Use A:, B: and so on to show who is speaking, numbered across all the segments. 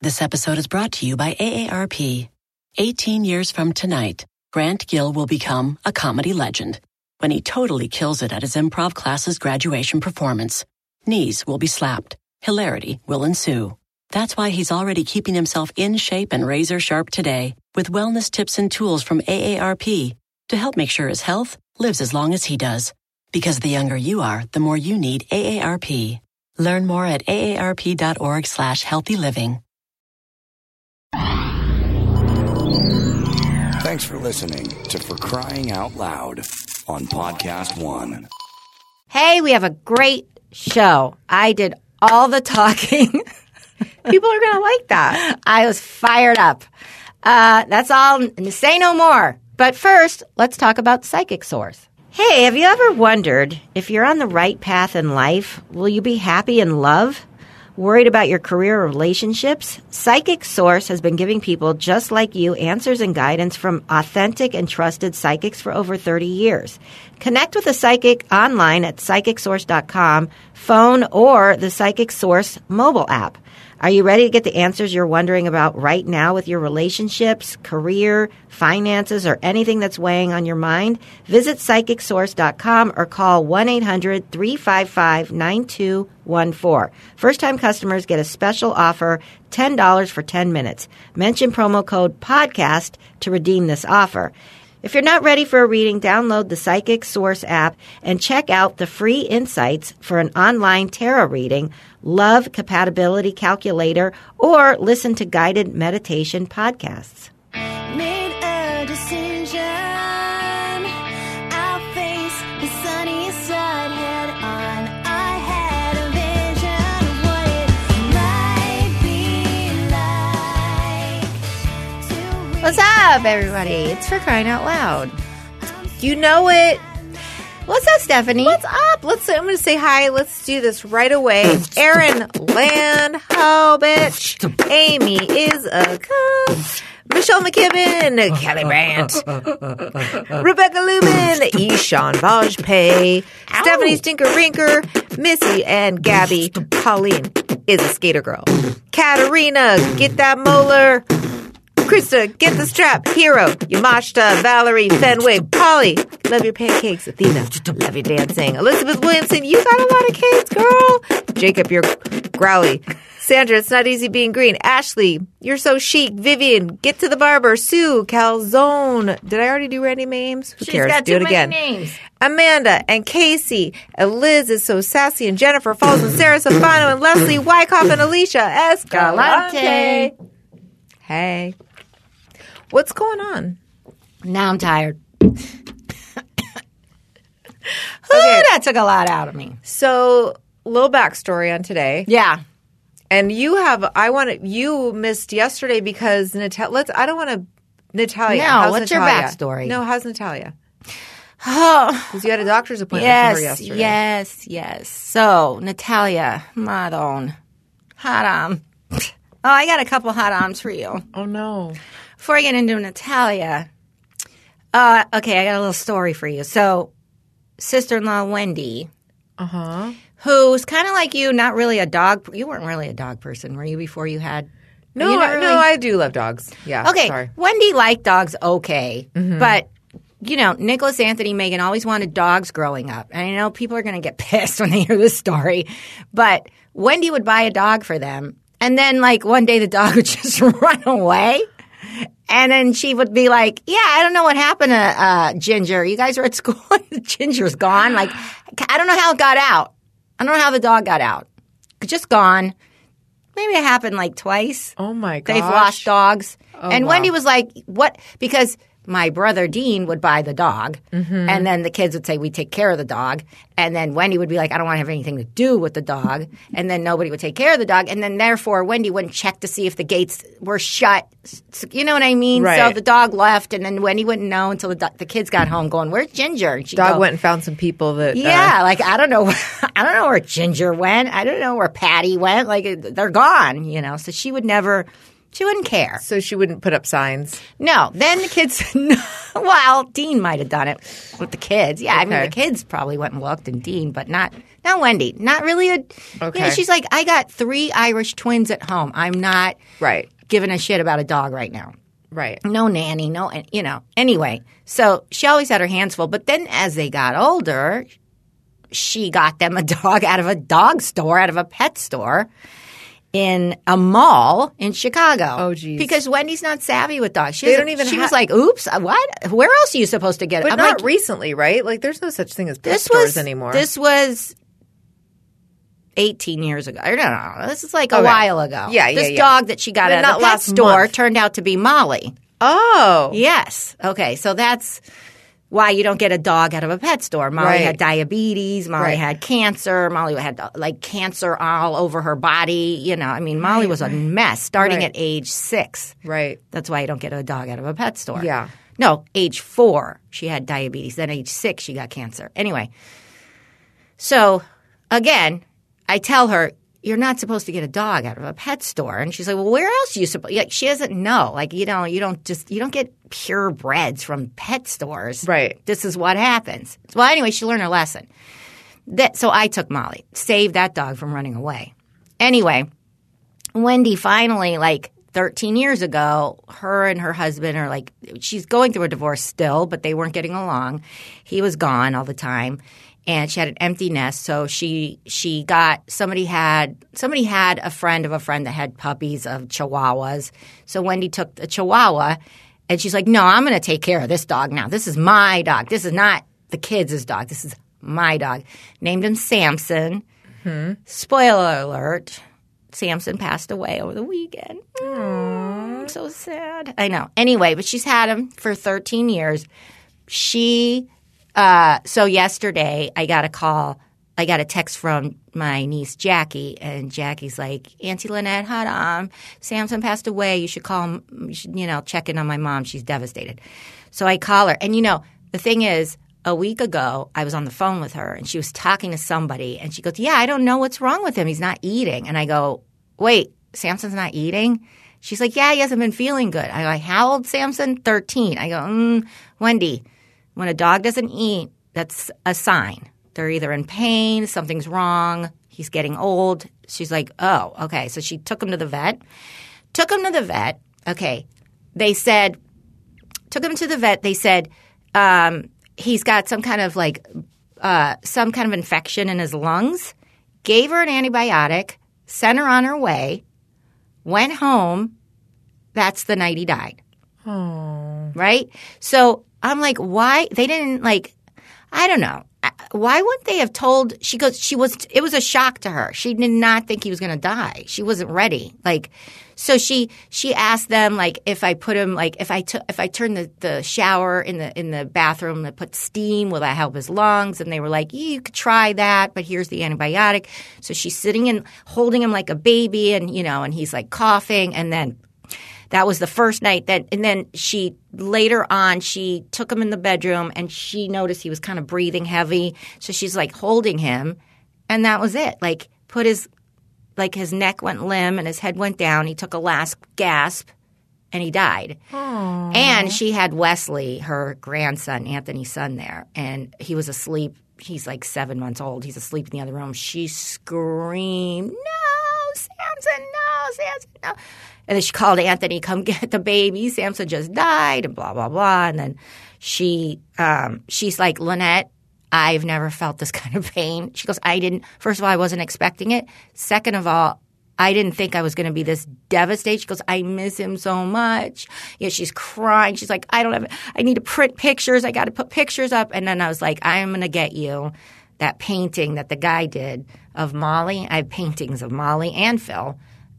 A: This episode is brought to you by AARP. 18 years from tonight, Grant Gill will become a comedy legend when he totally kills it at his improv class's graduation performance. Knees will be slapped. Hilarity will ensue. That's why he's already keeping himself in shape and razor sharp today with wellness tips and tools from AARP to help make sure his health lives as long as he does. Because the younger you are, the more you need AARP. Learn more at aarp.org slash healthy living.
B: Thanks for listening to For Crying Out Loud on Podcast One.
C: Hey, we have a great show. I did all the talking.
D: People are going to like that.
C: I was fired up. Uh, that's all. Say no more. But first, let's talk about Psychic Source. Hey, have you ever wondered if you're on the right path in life, will you be happy in love? Worried about your career or relationships? Psychic Source has been giving people just like you answers and guidance from authentic and trusted psychics for over 30 years. Connect with a psychic online at psychicsource.com, phone, or the Psychic Source mobile app. Are you ready to get the answers you're wondering about right now with your relationships, career, finances, or anything that's weighing on your mind? Visit psychicsource.com or call 1 800 355 9214. First time customers get a special offer $10 for 10 minutes. Mention promo code PODCAST to redeem this offer. If you're not ready for a reading, download the Psychic Source app and check out the free insights for an online tarot reading, love compatibility calculator, or listen to guided meditation podcasts.
D: What's up, everybody? It's for crying out loud. You know it.
C: What's up, Stephanie?
D: What's up? Let's. I'm going to say hi. Let's do this right away. Aaron Landhobit. Amy is a cunt. Michelle McKibben, Kelly Brandt, Rebecca Lubin, Ishan Vajpayee, Stephanie Stinker Rinker, Missy and Gabby, Colleen is a skater girl, Katarina, get that molar, Krista, get the strap. Hero, Yamashita, Valerie, Fenwig, Polly, love your pancakes. Athena, love your dancing. Elizabeth Williamson, you got a lot of kids, girl. Jacob, you're growly. Sandra, it's not easy being green. Ashley, you're so chic. Vivian, get to the barber. Sue, Calzone. Did I already do Randy names? Who
C: She's
D: cares?
C: got
D: do it again.
C: names.
D: Amanda and Casey. And Liz is so sassy. And Jennifer Falls and Sarah Safano and Leslie Wyckoff and Alicia Escalante. Hey. What's going on?
C: Now I'm tired.
D: Okay.
C: Ooh, that took a lot out of me.
D: So, little backstory on today.
C: Yeah.
D: And you have, I want to, you missed yesterday because Natalia, let's, I don't want to, Natalia.
C: No,
D: how's
C: what's your backstory?
D: No, how's Natalia?
C: Oh,
D: Because you had a doctor's appointment
C: yes,
D: yesterday.
C: yes, yes. So, Natalia, Madon, Haram. Oh, I got a couple Harams for you.
D: Oh, no.
C: Before I get into Natalia, uh, okay, I got a little story for you. So, sister-in-law Wendy,
D: Uh huh.
C: who's kind of like you, not really a dog. You weren't really a dog person, were you? Before you had
D: No,
C: You
D: I,
C: never
D: no, I do love dogs. Yeah.
C: Okay,
D: Sorry.
C: Wendy liked dogs okay, but you know, Nicholas Anthony Megan always wanted dogs growing up. And I know people are going to get pissed when they hear this story, but Wendy would buy a dog for them. And then like one day the dog would just run away. And then she would be like, "Yeah, I don't know what happened to uh, Ginger. You guys were at school. Ginger's gone. Like, I don't know how it got out. I don't know how the dog got out. Just gone. Maybe it happened like twice.
D: Oh, my god!
C: They've lost dogs. and
D: wow.
C: Wendy was like, what? Because my brother Dean would buy the dog,
D: Mm-hmm.
C: and then the kids would say we take care of the dog, and then Wendy would be like, I don't want to have anything to do with the dog, and then nobody would take care of the dog, and then therefore Wendy wouldn't check to see if the gates were shut. You know what I mean? So the dog left, and then Wendy wouldn't know until the, do- the kids got home, going, "Where's Ginger?" And
D: Dog
C: go,
D: went and found some people that. uh,
C: yeah, like I don't know, I don't know where Ginger went. I don't know where Patty went. Like they're gone, you know. So she would never, she wouldn't care.
D: so she wouldn't put up signs.
C: No, then the kids. well, Dean might have done it with the kids. Yeah, I mean the kids probably went and looked, and Dean, but not not Wendy. Not really a. You know,
D: Okay.
C: she's like, I got three Irish twins at home. I'm not
D: Right.
C: giving a shit about a dog right now
D: Right.
C: no nanny, no, you know. Anyway, so she always had her hands full. But then as they got older, she got them a dog out of a dog store, out of a pet store in a mall in Chicago.
D: Oh, geez.
C: Because Wendy's not savvy with dogs. She
D: They don't even
C: She
D: ha-
C: was like, "Oops, uh, what? Where else are you supposed to get it?"
D: But
C: I'm
D: not
C: like,
D: recently, right? Like, there's no such thing as pet
C: this
D: stores
C: was
D: anymore.
C: This was. 18 years ago. I don't know. This is like a
D: Okay.
C: while ago.
D: Yeah, yeah,
C: This
D: yeah.
C: dog that she got
D: But
C: at a pet store
D: month.
C: turned out to be Molly.
D: oh.
C: Yes. Okay. So that's why you don't get a dog out of a pet store. Molly
D: Right.
C: had diabetes. Molly
D: Right.
C: had cancer. Molly had like cancer all over her body. You know, I mean, Molly was a mess starting
D: Right.
C: at age six.
D: Right.
C: That's why you don't get a dog out of a pet store.
D: Yeah.
C: No, age four, she had diabetes. Then age six, she got cancer. Anyway, so again, I tell her, you're not supposed to get a dog out of a pet store. And she's like, well, where else are you supposed like, She doesn't know. Like, you know, you don't just, you don't get purebreds from pet stores.
D: Right.
C: This is what happens. Well, anyway, she learned her lesson. That, so I took Molly, saved that dog from running away. Anyway, Wendy finally, like 13 years ago, her and her husband are like, she's going through a divorce still, but they weren't getting along. He was gone all the time. And she had an empty nest, so she she got somebody had somebody had a friend of a friend that had puppies of Chihuahuas. So Wendy took the Chihuahua, and she's like, "No, I'm going to take care of this dog now. This is my dog. This is not the kids' dog. This is my dog." Named him Samson. Spoiler alert: Samson passed away over the weekend. Mm, so sad. I know. Anyway, but she's had him for 13 years. She, uh, so yesterday I got a call. I got a text from my niece Jackie, and Jackie's like, "Auntie Lynette, hold on, Samson passed away. You should call him. You should, you know, check in on my mom. She's devastated." So I call her, and you know, the thing is, a week ago I was on the phone with her, and she was talking to somebody, and she goes, "Yeah, I don't know what's wrong with him. He's not eating." And I go, "Wait, Samson's not eating?" She's like, "Yeah, he hasn't been feeling good." I go, "How old, Samson? 13. I go, mm, "Wendy, when a dog doesn't eat, that's a sign. They're either in pain, something's wrong, he's getting old." She's like, "Oh, okay." So she took him to the vet. Took him to the vet. Okay. They said took him to the vet. They said um, he's got some kind of like uh, some kind of infection in his lungs. Gave her an antibiotic, sent her on her way, went home. That's the night he died. Right? So I'm like, why? They didn't like, I don't know. Why wouldn't they have told? She goes, she was, it was a shock to her. She did not think he was going to die. She wasn't ready. Like, so she, she asked them, like, if I put him, like, if I took, if I turn the, the shower in the, in the bathroom and put steam, will that help his lungs? And they were like, you could try that, but here's the antibiotic. So she's sitting and holding him like a baby and, you know, and he's like coughing and then that was the first night that and then she later on she took him in the bedroom and she noticed he was kind of breathing heavy. So she's like holding him and that was it. Like put his like his neck went limp and his head went down. He took a last gasp and he died. And she had wesley her grandson anthony's son there and he was asleep. He's like seven months old. He's asleep in the other room. She screamed no samson no samson no and then she called Anthony, come get the baby. Samson just died, and blah blah blah. And then she, um, she's like, Lynette, I've never felt this kind of pain. She goes, I didn't. First of all, I wasn't expecting it. Second of all, I didn't think I was going to be this devastated. She goes, I miss him so much. Yeah, she's crying. She's like, I don't have. I need to print pictures. I got to put pictures up. And then I was like, I'm going to get you that painting that the guy did of Molly. I have paintings of Molly and Phil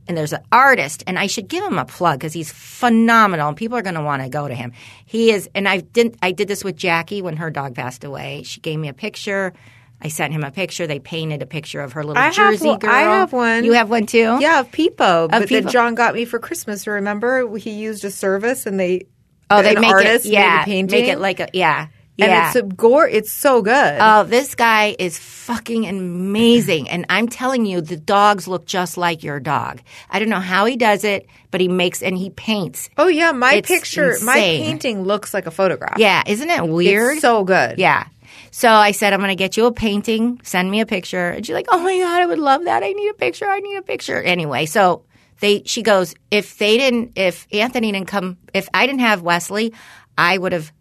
C: and there's an artist, and I should give him a plug because he's phenomenal, and people are going to want to go to him. He is, and I did I did this with Jackie when her dog passed away. She gave me a picture. I sent him a picture. They painted a picture of her little
D: I
C: Jersey
D: one-
C: girl.
D: I have one.
C: You have one too.
D: Yeah, of Peepo, but
C: Peepo.
D: that John got me for Christmas. Remember, he used a service and they
C: Oh, they make it. Yeah,
D: made a painting,
C: make it like a yeah.
D: And
C: yeah.
D: it's a gore. It's so good.
C: Oh, this guy is fucking amazing. And I'm telling you, the dogs look just like your dog. I don't know how he does it, but he makes and he paints.
D: oh yeah, my
C: it's
D: picture, my painting looks like a photograph.
C: Yeah, isn't it weird?
D: it's so good.
C: yeah. So I said, I'm going to get you a painting. Send me a picture. And she's like, Oh my god, I would love that. I need a picture. I need a picture. Anyway, so they she goes, if they didn't, if Anthony didn't come, if I didn't have Wesley, I would have.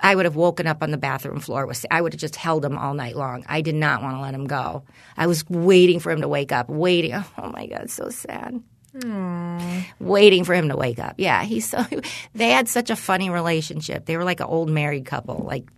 C: I would have woken up on the bathroom floor. With, I would have just held him all night long. I did not want to let him go. I was waiting for him to wake up, waiting. Oh my God, so sad. Aww. Waiting for him to wake up. Yeah, he's so. They had such a funny relationship. They were like an old married couple. Like,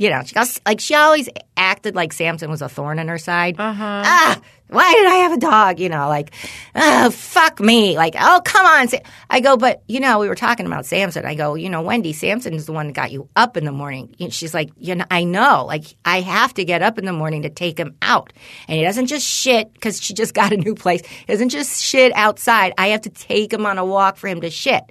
C: you know, she goes, like she always acted like Samson was a thorn in her side. Uh-huh. Ah, why did I have a dog? You know, like, oh, fuck me. Like, oh, come on. Sa-" I go, but you know, we were talking about Samson. I go, you know, Wendy, Samson is the one that got you up in the morning. And She's like, you know, I know. Like, I have to get up in the morning to take him out, and he doesn't just shit because she just got a new place. He doesn't just shit outside. I have to take him on a walk for him to shit.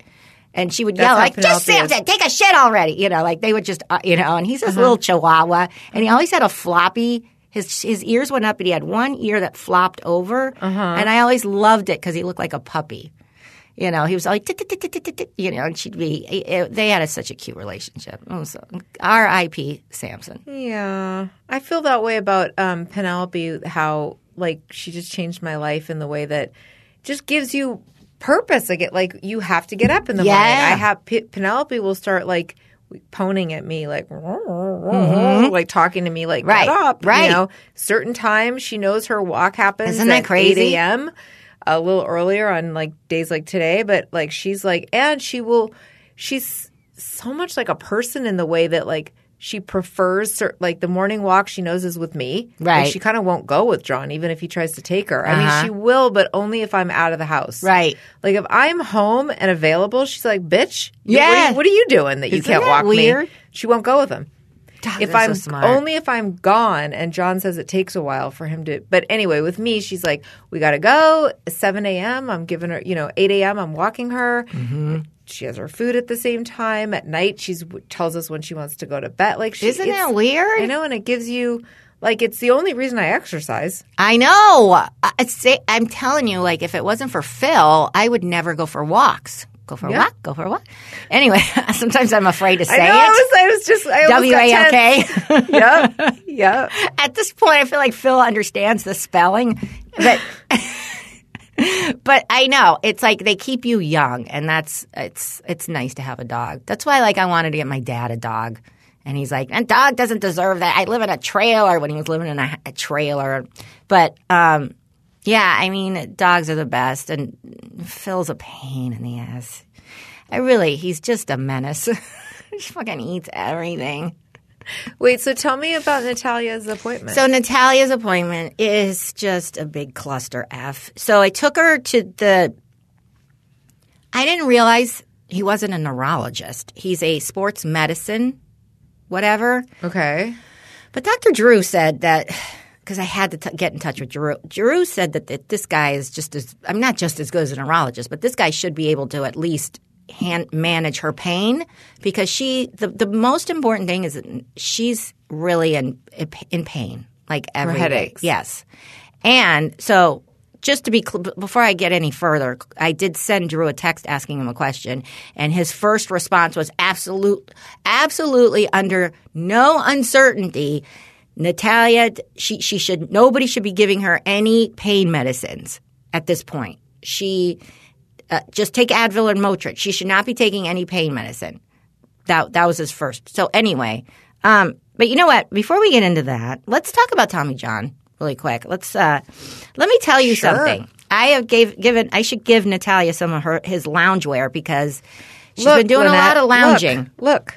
C: And she would
D: That's
C: yell like, "Just Samson, take a shit already!" You know, like they would just, uh, you know. And he's this
D: Uh-huh.
C: little Chihuahua, and he always had a floppy. His his ears went up, and he had one ear that flopped over.
D: Uh-huh.
C: And I always loved it because he looked like a puppy. You know, he was like, you know, and she'd be. it- they had a, such a cute relationship. It was, R.I.P. Samson.
D: Yeah, I feel that way about um, Penelope. How like she just changed my life in the way that just gives you purpose. Like it, like you have to get up in the morning. I have P- Penelope will start like poning at me, like like talking to me, like
C: Mm-hmm. Right,
D: get up.
C: right.
D: You know, certain times she knows her walk happens.
C: Isn't that
D: at
C: crazy?
D: 8 a.m. A little earlier on like days like today, but like she's like, and she will. She's so much like a person in the way that like she prefers like the morning walk she knows is with me. Like,
C: Right.
D: she kind of won't go with John even if he tries to take her. I
C: Uh-huh.
D: mean, she will, but only if I'm out of the house.
C: Right.
D: Like if I'm home and available, she's like, "Bitch, you- what,
C: Yeah.
D: are you, what are you doing that you can't
C: that
D: walk
C: weird?
D: me?" She won't go with him.
C: Dogs
D: if I'm
C: so
D: only if I'm gone, and John says it takes a while for him to. But anyway, with me, she's like, "We got to go." Seven a.m. I'm giving her, you know, eight a.m. I'm walking her.
C: Mm-hmm.
D: She has her food at the same time. At night, she tells us when she wants to go to bed. Like, she,
C: Isn't that weird?
D: I know, and it gives you like it's the only reason I exercise.
C: I know. I- It's, I'm telling you, like, if it wasn't for Phil, I would never go for walks. Go for a
D: Yeah.
C: walk. Go for a walk. Anyway, sometimes I'm afraid to say
D: I know.
C: it.
D: I was. I was just.
C: W A L
D: tense. Yeah. Yeah.
C: At this point, I feel like Phil understands the spelling, but but I know it's like they keep you young, and that's it's it's nice to have a dog. That's why, like, I wanted to get my dad a dog, and he's like, "A dog doesn't deserve that." I live in a trailer when he was living in a, a trailer, but um, yeah, I mean, dogs are the best, and Phil's a pain in the ass. I really, he's just a menace. he fucking eats everything.
D: Wait. So tell me about Natalia's appointment.
C: So Natalia's appointment is just a big cluster F. So I took her to the. I didn't realize he wasn't a neurologist. He's a sports medicine, whatever.
D: okay.
C: But Dr. Drew said that because I had to t- get in touch with Drew. Drew said that, that this guy is just as I'm not just as good as a neurologist, but this guy should be able to at least hand, manage her pain because she the the most important thing is she's really in in pain like every day.
D: headaches.
C: Yes, and so. Just to be cl- before I get any further, I did send Drew a text asking him a question, and his first response was absolute, absolutely under no uncertainty. Natalia, she she should nobody should be giving her any pain medicines at this point. She uh, just take Advil and Motrin. She should not be taking any pain medicine. That that was his first. So anyway, um, but you know what? Before we get into that, let's talk about Tommy John really quick. Let's uh, let me tell you something. I have gave given. I should give Natalia some of her his loungewear because she's been doing a lot of lounging.
D: Look, look.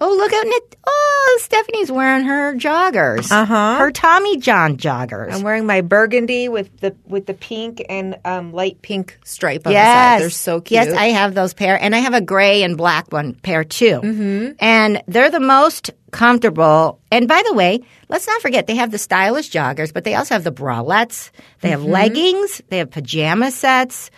C: Oh, look at it. Oh, Stephanie's wearing her joggers.
D: Uh-huh.
C: Her Tommy John joggers.
D: I'm wearing my burgundy with the with the pink and um, light pink stripe on the
C: yes.
D: side. They're so cute.
C: Yes, I have those pair. And I have a gray and black one pair too. Mm-hmm. And they're the most comfortable. And by the way, let's not forget they have the stylish joggers, but they also have the bralettes. They have leggings. They have pajama sets.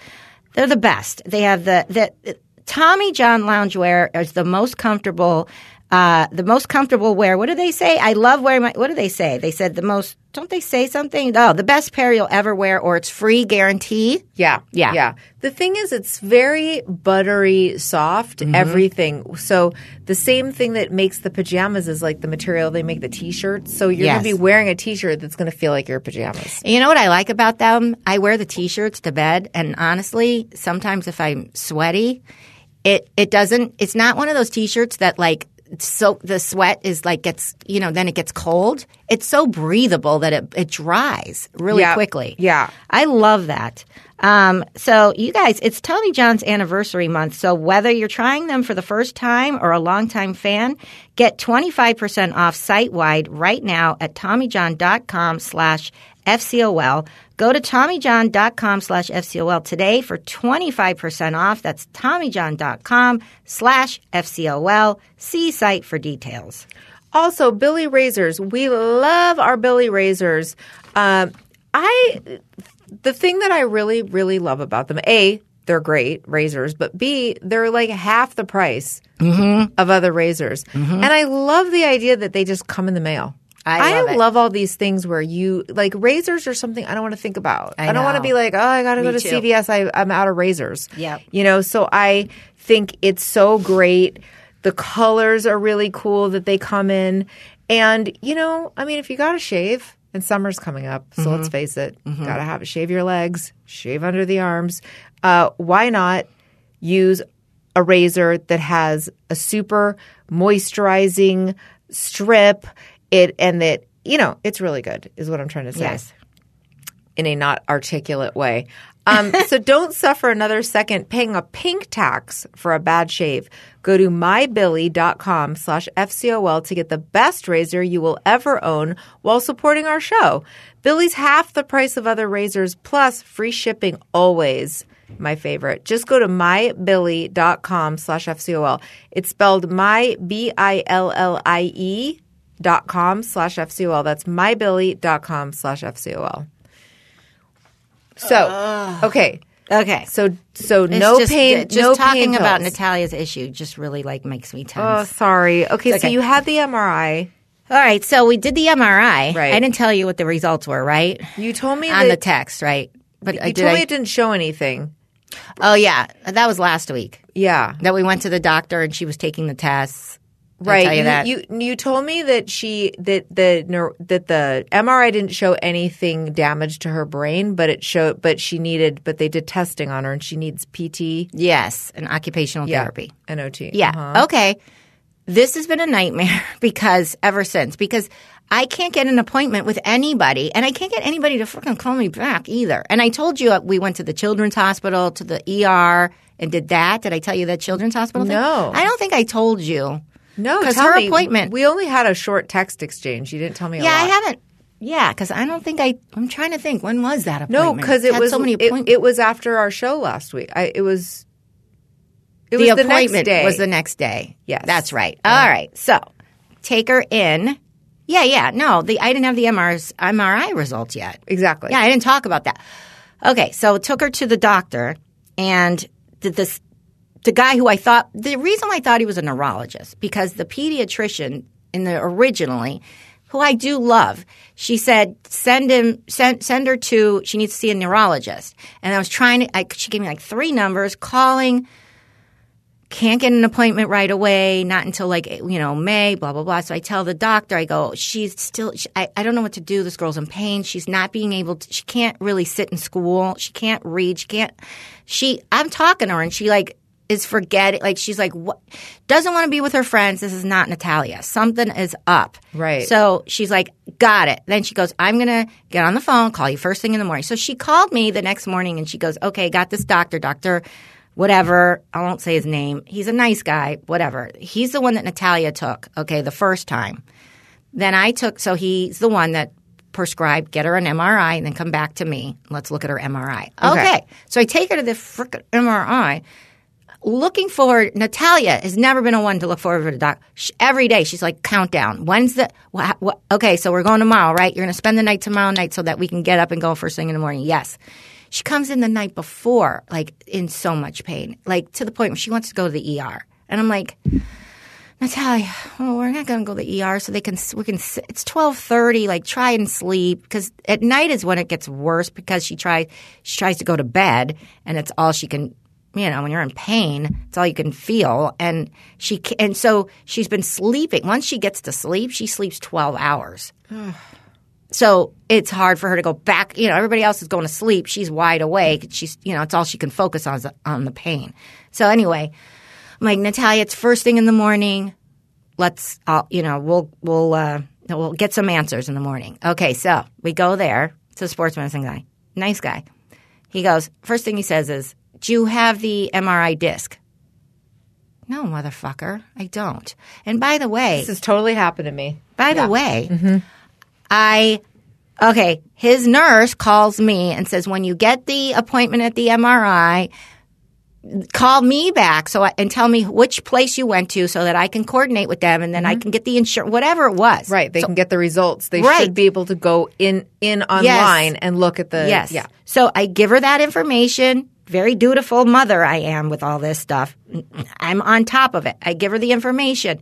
C: They're the best. They have the, the Tommy John loungewear is the most comfortable. Uh, the most comfortable wear. What do they say? I love wearing my. What do they say? They said the most. Don't they say something? No, the best pair you'll ever wear, or it's free guarantee.
D: Yeah.
C: Yeah.
D: Yeah. The thing is, it's very buttery soft,
C: Mm-hmm.
D: everything. So the same thing that makes the pajamas is like the material they make the t-shirts. So you're
C: Yes.
D: going to be wearing a t-shirt that's going to feel like your pajamas.
C: You know what I like about them? I wear the t-shirts to bed, and honestly, sometimes if I'm sweaty, it it doesn't. It's not one of those t-shirts that like so the sweat is like gets you know then it gets cold. It's so breathable that it it dries really
D: Yeah.
C: quickly.
D: Yeah.
C: I love that. Um, so you guys, it's Tommy John's anniversary month. So whether you're trying them for the first time or a longtime fan, get 25% off site wide right now at TommyJohn.com slash FCOL. Go to TommyJohn.com slash FCOL today for 25% off. That's TommyJohn.com slash FCOL. See site for details.
D: Also, Billie Razors. We love our Billie Razors. Um, I the thing that I really really love about them, a they're great razors, but b they're like half the price
C: Mm-hmm.
D: of other razors, and I love the idea that they just come in the mail.
C: I love it.
D: all these things where you like razors or something. I don't want to think about.
C: I
D: I, don't want to be like, oh, I got to go to
C: too.
D: CVS. I, I'm out of razors.
C: Yeah,
D: You know, so I think it's so great. The colors are really cool that they come in. And, you know, I mean, if you got to shave, and summer's coming up, so
C: Mm-hmm.
D: let's face it, got to have it. Shave your legs, shave under the arms. Uh, why not use a razor that has a super moisturizing strip? It and that you know it's really good is what I'm trying to say
C: Yes.
D: in a not articulate way. Um, so don't suffer another second paying a pink tax for a bad shave. Go to mybillie.com slash FCOL to get the best razor you will ever own while supporting our show. Billie's half the price of other razors plus free shipping always. My favorite. Just go to mybillie.com slash FCOL. It's spelled my B I L L I E dot com slash FCOL. That's mybillie.com slash FCOL. So, okay.
C: Okay.
D: So, so
C: It's
D: no
C: just,
D: pain,
C: Just
D: no
C: talking
D: pain
C: about
D: pills.
C: Natalia's issue just really like makes me tell.
D: Oh,
C: tense.
D: sorry. Okay, so
C: okay.
D: you had the MRI.
C: All right, so we did the MRI.
D: Right.
C: I didn't tell you what the results were, right?
D: You told me
C: On
D: that
C: the text, right? But I
D: you
C: did.
D: told
C: I-
D: me it didn't show anything.
C: oh yeah, that was last week.
D: Yeah,
C: That we went to the doctor and she was taking the tests.
D: Right.
C: you that?
D: you you told me that she that the that the MRI didn't show anything damage to her brain, but it showed but she needed but they did testing on her and she needs PT.
C: yes, an occupational
D: Yeah.
C: therapy.
D: NOT.
C: Yeah.
D: Uh-huh.
C: Okay. This has been a nightmare because ever since because I can't get an appointment with anybody and I can't get anybody to fucking call me back either. And I told you uh, we went to the children's hospital to the ER and did that. Did I tell you that children's hospital thing?
D: No.
C: I don't think I told you.
D: No,
C: 'Cause
D: because
C: her
D: me.
C: appointment-
D: We only had a short text exchange. You didn't tell me. A
C: Yeah, I haven't. Yeah, because I don't think I. I'm trying to think. When was that appointment?
D: No, because it was
C: so many
D: it, it was after our show last week. I it was. It
C: the
D: was the next
C: appointment
D: day.
C: was the next day.
D: Yes.
C: that's right. All right, so take her in. Yeah, yeah. No, the I didn't have the MR's, MRI results yet.
D: exactly.
C: Yeah, I didn't talk about that. Okay, so took her to the doctor, and the, this the guy who I thought the reason I thought he was a neurologist because the pediatrician in the originally, who I do love, she said send him send send her to she needs to see a neurologist, and I was trying to. I, she gave me like three numbers, calling. Can't get an appointment right away, not until like, eh, you know, May, blah, blah, blah. So I tell the doctor, I go, she's still, she, I, I don't know what to do. This girl's in pain. She's not being able to, she can't really sit in school. She can't read. She can't, she, I'm talking to her and she like is forgetting, like she's like, what, doesn't want to be with her friends. This is not Natalia. Something is up.
D: Right.
C: So she's like, got it. Then she goes, I'm going to get on the phone, call you first thing in the morning. So she called me the next morning and she goes, okay, got this doctor, Dr. whatever. I won't say his name. He's a nice guy, whatever. He's the one that Natalia took, okay, the first time. Then I took, so he's the one that prescribed, get her an MRI and then come back to me. Let's look at her MRI. Okay. So I take her to the frickin' MRI looking forward. Natalia has never been a one to look forward to doc. Sh every day she's like countdown. When's the? Wha, wha, okay, so we're going tomorrow, right? You're going to spend the night tomorrow night so that we can get up and go first thing in the morning. Yes. She comes in the night before, like in so much pain, like to the point where she wants to go to the ER, and I'm like. Natalia, well, we're not going to go to the ER, so they can we can. It's twelve thirty. Like, try and sleep because at night is when it gets worse because she tries she tries to go to bed and it's all she can. You know, when you're in pain, it's all you can feel, and she and so she's been sleeping. Once she gets to sleep, she sleeps twelve hours. So it's hard for her to go back. You know, everybody else is going to sleep. She's wide awake. She's, you know, it's all she can focus on is on the pain. So anyway, I'm like, Natalia, it's first thing in the morning. Let's, I'll, you know, we'll, we'll, uh, we'll get some answers in the morning. Okay. So we go there. It's a sports medicine guy. Nice guy. He goes, first thing he says is, do you have the MRI disc? No, motherfucker, I don't. And by the way,
D: This has totally happened to me.
C: by the way, mm-hmm. I okay. His nurse calls me and says, "When you get the appointment at the MRI, call me back so I, and tell me which place you went to so that I can coordinate with them and then I mm-hmm. can get the insurance, whatever it was."
D: Right. They
C: So-
D: can get the results. They
C: Right.
D: should be able to go in in online and look at the
C: Yes.
D: Yeah.
C: So I give her that information. Very dutiful mother I am with all this stuff. I'm on top of it. I give her the information.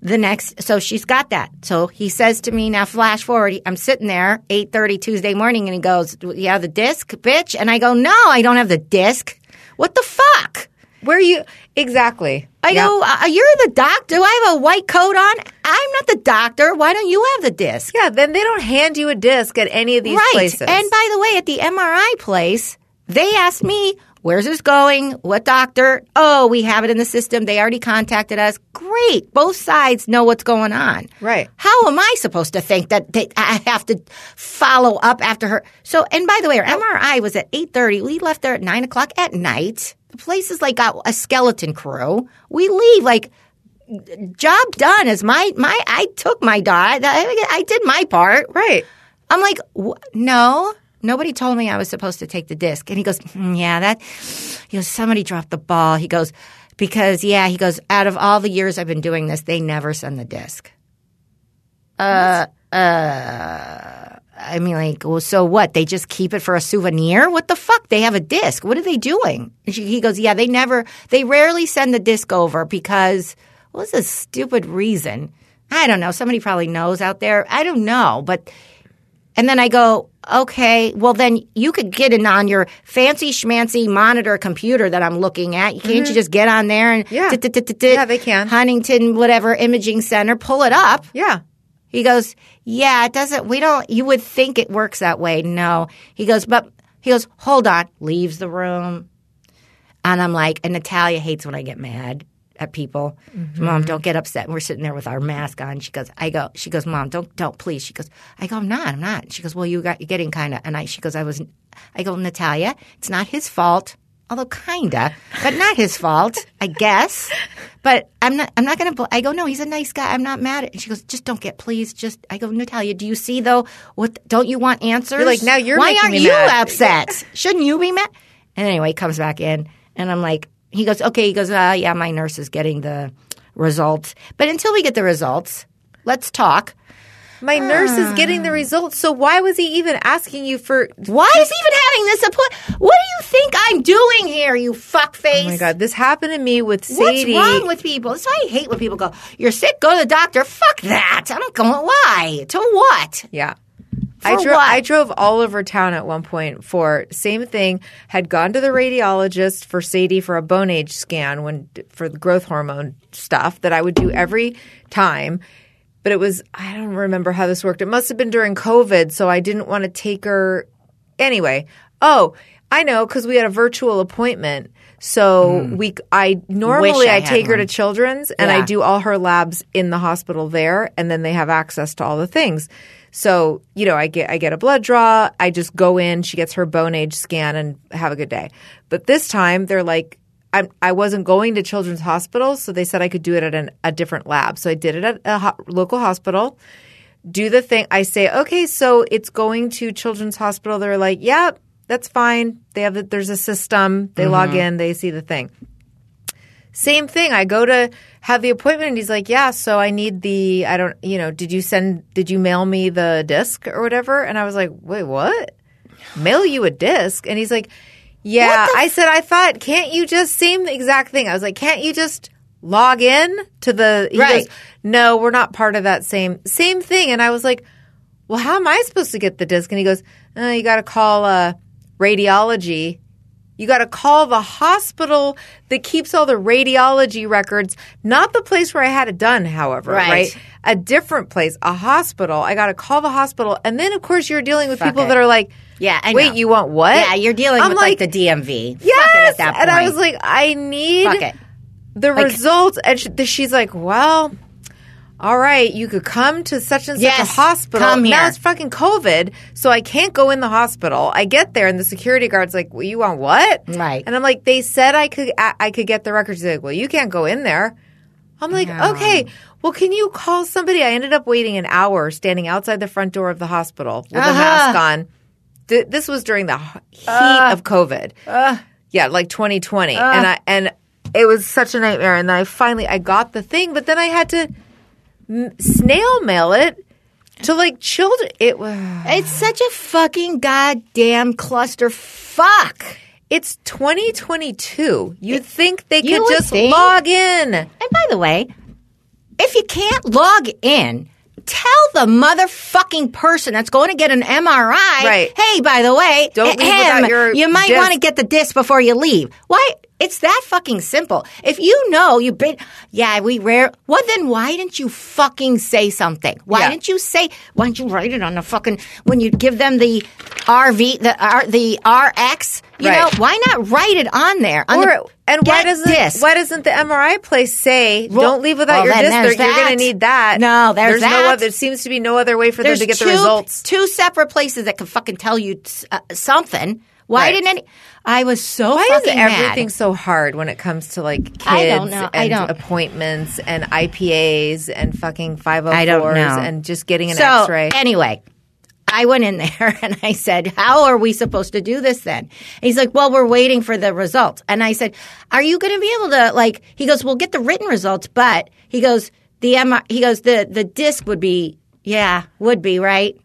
C: The next, so she's got that. So he says to me, now flash forward. I'm sitting there, 8.30 Tuesday morning, and he goes, you have the disc, bitch? And I go, no, I don't have the disc. What the fuck?
D: Where are you exactly?
C: I
D: Yeah.
C: go, uh, you're the doctor. Do I have a white coat on? I'm not the doctor. Why don't you have the disc?
D: Yeah, then they don't hand you a disc at any of these
C: right.
D: places.
C: And by the way, at the MRI place, they asked me, where's this going? What doctor? Oh, we have it in the system. They already contacted us. Great. Both sides know what's going on.
D: Right.
C: How am I supposed to think that, that I have to follow up after her? So, and by the way, her MRI was at 8.30. We left there at 9 o'clock at night. The place is like got a skeleton crew. We leave like job done as my my I took my dot. I, I did my part.
D: right.
C: I'm like, "Wh- no, nobody told me I was supposed to take the disc. And he goes, "Hmm, yeah, that, he goes, somebody dropped the ball. He goes, because, yeah, he goes, out of all the years I've been doing this, they never send the disc. Uh, uh, I mean, like, well, so what? They just keep it for a souvenir? What the fuck? They have a disc. What are they doing? She- He goes, yeah, they never, they rarely send the disc over because, what's a stupid reason? I don't know. Somebody probably knows out there. I don't know. But and then I go, okay, well then you could get it on your fancy schmancy monitor computer that I'm looking at. You can't you just get on there and
D: Mm-hmm. Yeah. Yeah, they can.
C: Huntington whatever imaging center, pull it up.
D: Yeah.
C: He goes, yeah, it doesn't. We don't. You would think it works that way. No. He goes, but he goes, hold on. Leaves the room, and I'm like, and Natalia hates when I get mad at people.
D: Mm-hmm.
C: Mom, don't get upset. And we're sitting there with our mask on. She goes, I go. She goes, Mom, don't, don't, please. She goes, I go, I'm not, I'm not. She goes, Well, you got, you're getting kind of. And I, she goes, I was. I go, Natalia, it's not his fault. Although kinda, but not his fault, I guess. But I'm not. I'm not going to. I go. No, he's a nice guy. I'm not mad at. And she goes, just don't get. Please, just. I go, Natalia. Do you see though? What? Don't you want answers?
D: You're like, now you're
C: Why aren't you
D: mad.
C: upset? Shouldn't you be mad? And anyway, he comes back in, and I'm like, he goes, okay. He goes, uh, yeah, my nurse is getting the results, but until we get the results, let's talk.
D: My nurse is
C: Ah.
D: getting the results. So why was he even asking you for
C: Why is he even having this appointment? What do you think I'm doing here, you fuckface?
D: Oh my god, this happened to me with Sadie.
C: What's wrong with people? That's why I hate when people go, "You're sick, go to the doctor." Fuck that. I'm not going. Why? To what?
D: Yeah. I drove? I drove all over town at one point for same thing. Had gone to the radiologist for Sadie for a bone age scan when for the growth hormone stuff that I would do every time. But it was I don't remember how this worked. It must have been during COVID, so I didn't want to take her anyway. Oh, I know because we had a virtual appointment. So we, I normally
C: I
D: I, take her to. Children's and I do all her labs in the hospital there, and then they have access to all the things. So you know, I get I get a blood draw. I just go in. She gets her bone age scan and have a good day. But this time they're like, I, I wasn't going to Children's Hospital, so they said I could do it at an, a different lab. So I did it at a ho- local hospital. Do the thing. I say, okay, so it's going to Children's Hospital. They're like, yep, that's fine. They have the, there's a system. They log mm-hmm. in. They see the thing. Same thing. I go to have the appointment and he's like, yeah, so I need the, I don't, you know, did you send, did you mail me the disc or whatever? And I was like, wait, what? Mail you a disc? And he's like, yeah. I said, I thought, can't you just, same exact thing. I was like, can't you just log in to the, he
C: Right.
D: goes, no, we're not part of that same, same thing. And I was like, well, how am I supposed to get the disc? And he goes, uh, you got to call uh, radiology. You got to call the hospital that keeps all the radiology records, not the place where I had it done, however,
C: Right.
D: right? A different place, a hospital. I got to call the hospital. And then, of course, you're dealing with
C: Fuck
D: people
C: it.
D: that are like,
C: Yeah, I
D: wait,
C: know.
D: you want what?
C: Yeah, you're dealing
D: I'm
C: with like, the DMV.
D: Yes.
C: at that point.
D: And I was like, I need the results. And she, she's like, well, all right, you could come to such and such a hospital.
C: come here.
D: Now it's fucking COVID, so I can't go in the hospital. I get there, and the security guard's like, well, "You want what?"
C: Right.
D: And I'm like, "They said I could, I, I could get the records." She's like, "Well, you can't go in there." I'm like, "Okay, well, can you call somebody?" I ended up waiting an hour, standing outside the front door of the hospital with a
C: Uh-huh.
D: mask on. Th- this was during the heat
C: Uh.
D: of COVID. yeah, like 2020, and I and it was such a nightmare. And then I finally I got the thing, but then I had to snail mail it to like children. It was
C: It's such a fucking goddamn cluster fuck.
D: it's 2022. You'd think they could just
C: think.
D: log in.
C: And by the way, if you can't log in, tell the motherfucking person that's going to get an MRI,
D: Right.
C: hey, by the way,
D: Don't leave
C: ahem,
D: without your
C: you might want to get the disc before you leave. Why? It's that fucking simple. If you know you've been, yeah, we rare. Well, then why didn't you fucking say something? Why
D: Yeah.
C: didn't you say? Why didn't you write it on the fucking when you give them the RV, the R, the RX? You
D: Right.
C: know, why not write it on there? On
D: Or
C: the,
D: and why doesn't
C: disc.
D: why doesn't the MRI place say
C: Well-
D: don't leave without
C: well,
D: your disc? You're going to need that.
C: No, there's
D: no
C: that.
D: other. There seems to be no other way for
C: There's
D: them to get
C: two,
D: the results.
C: Two separate places that can fucking tell you uh, something. Why
D: Right.
C: didn't any? I was so
D: Why is
C: fucking mad.
D: everything so hard when it comes to like kids
C: I don't know. I
D: and
C: don't-
D: appointments and IEPs and fucking 504s
C: I
D: and just getting an
C: so,
D: X-ray?
C: Anyway, I went in there and I said, "How are we supposed to do this then?" And he's like, "Well, we're waiting for the results." And I said, "Are you going to be able to like?" He goes, "We'll get the written results, but he goes, the MR, he goes, the the disc would be, yeah, would be right."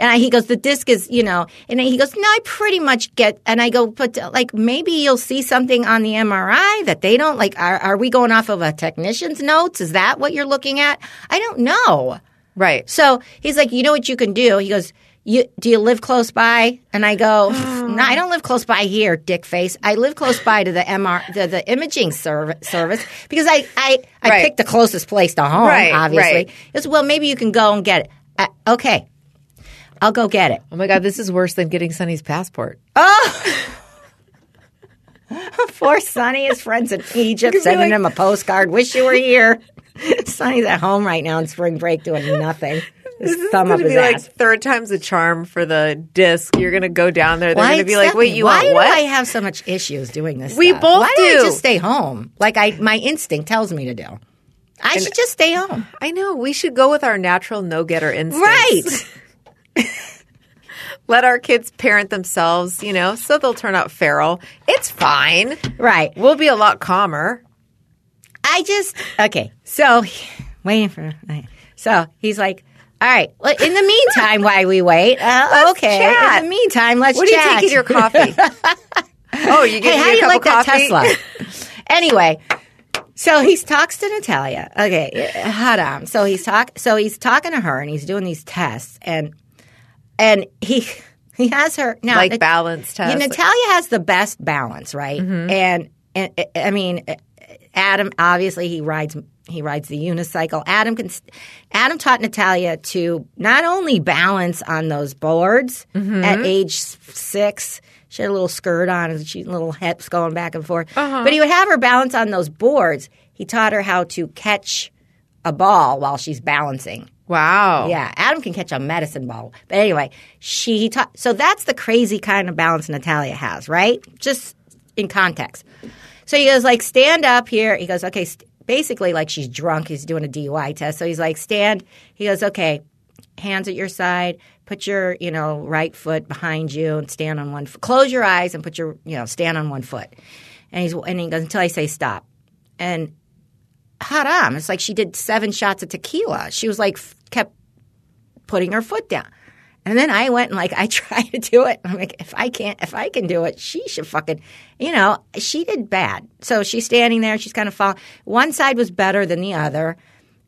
C: And I, he goes, the disc is, you know, and he goes, no, I pretty much get, and I go, but uh, like maybe you'll see something on the MRI that they don't like. Are, are we going off of a technician's notes? Is that what you're looking at? I don't know.
D: right.
C: So he's like, you know what you can do? He goes, you, do you live close by? And I go, no, I don't live close by here, dick face. I live close by to the MR, the, the imaging serv- service because I, I, I
D: Right.
C: picked the closest place to home,
D: Right,
C: obviously.
D: right.
C: He goes, well, maybe you can go and get it. Uh, okay. I'll go get it.
D: Oh my god, this is worse than getting Sonny's passport. Oh!
C: Poor Sonny, his friends in Egypt sending him a postcard. Wish you were here. Sonny's at home right now on spring break doing nothing. His thumb
D: It's gonna
C: his
D: be like third time's the charm for the disc. You're gonna go down there. They're gonna be like, wait, you
C: why
D: want
C: do
D: what?
C: I have so much issues doing this?
D: We
C: stuff?
D: both
C: Why don't I just stay home? Like I, my instinct tells me to do. I should just stay home.
D: I know we should go with our natural no-getter instincts.
C: Right.
D: Let our kids parent themselves, you know, so they'll turn out feral. It's fine.
C: Right.
D: We'll be a lot calmer.
C: I just okay. So waiting for so he's like, all right. Well, in the meantime, while we wait, uh,
D: Let's
C: okay.
D: chat.
C: In the meantime, let's
D: What do you take in your coffee? oh, you
C: Hey,
D: get
C: how
D: me
C: do
D: a
C: you
D: cup
C: like
D: of
C: that? Tesla? anyway, so he talks to Natalia. Okay, hold on. So he's talk. So he's talking to her, and he's doing these tests, and and he he has her now.
D: Like
C: Nat-
D: balance test.
C: Natalia has the best balance, right? Mm-hmm. And and I mean, Adam obviously he rides he rides the unicycle. Adam can Adam taught Natalia to not only balance on those boards mm-hmm. at age six. She had a little skirt on and she little hips going back and forth. Uh-huh. But he would have her balance on those boards. He taught her how to catch a ball while she's balancing.
D: Wow.
C: Yeah, Adam can catch a medicine ball. But anyway, she he taught. So that's the crazy kind of balance Natalia has, right? Just in context. So he goes like, stand up here. He goes, okay. St- basically, like she's drunk. He's doing a DUI test. So he's like, stand. He goes, okay. Hands at your side. Put your, you know, right foot behind you and stand on one. foot. Close your eyes and put your, you know, stand on one foot. And he's and he goes until I say stop. And haram. It's like she did seven shots of tequila. She was like putting her foot down. And then I went and like I tried to do it. I'm like, if I can't, if I can do it, she should fucking, you know, she did bad. So she's standing there. She's kind of falling. One side was better than the other.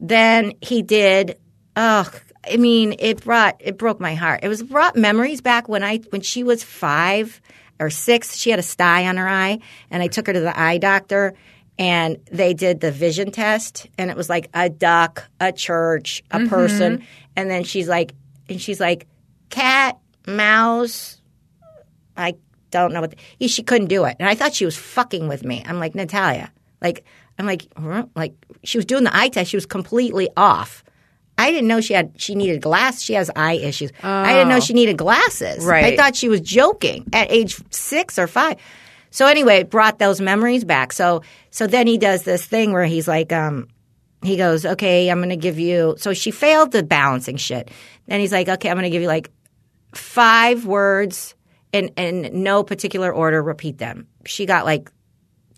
C: Then he did. Ugh. I mean, it brought it broke my heart. It was brought memories back when I when she was five or six. She had a sty on her eye, and I took her to the eye doctor. And they did the vision test, and it was like a duck, a church, a mm-hmm. person, and then she's like, and she's like, cat, mouse. I don't know what the, she couldn't do it, and I thought she was fucking with me. I'm like Natalia, like I'm like like she was doing the eye test. She was completely off. I didn't know she had she needed glass. She has eye issues. I didn't know she needed glasses.
D: Right.
C: I thought she was joking at age six or five. So anyway, it brought those memories back. So so then he does this thing where he's like, um, he goes, okay, I'm going to give you. So she failed the balancing shit. Then he's like, okay, I'm going to give you like five words in in no particular order. Repeat them. She got like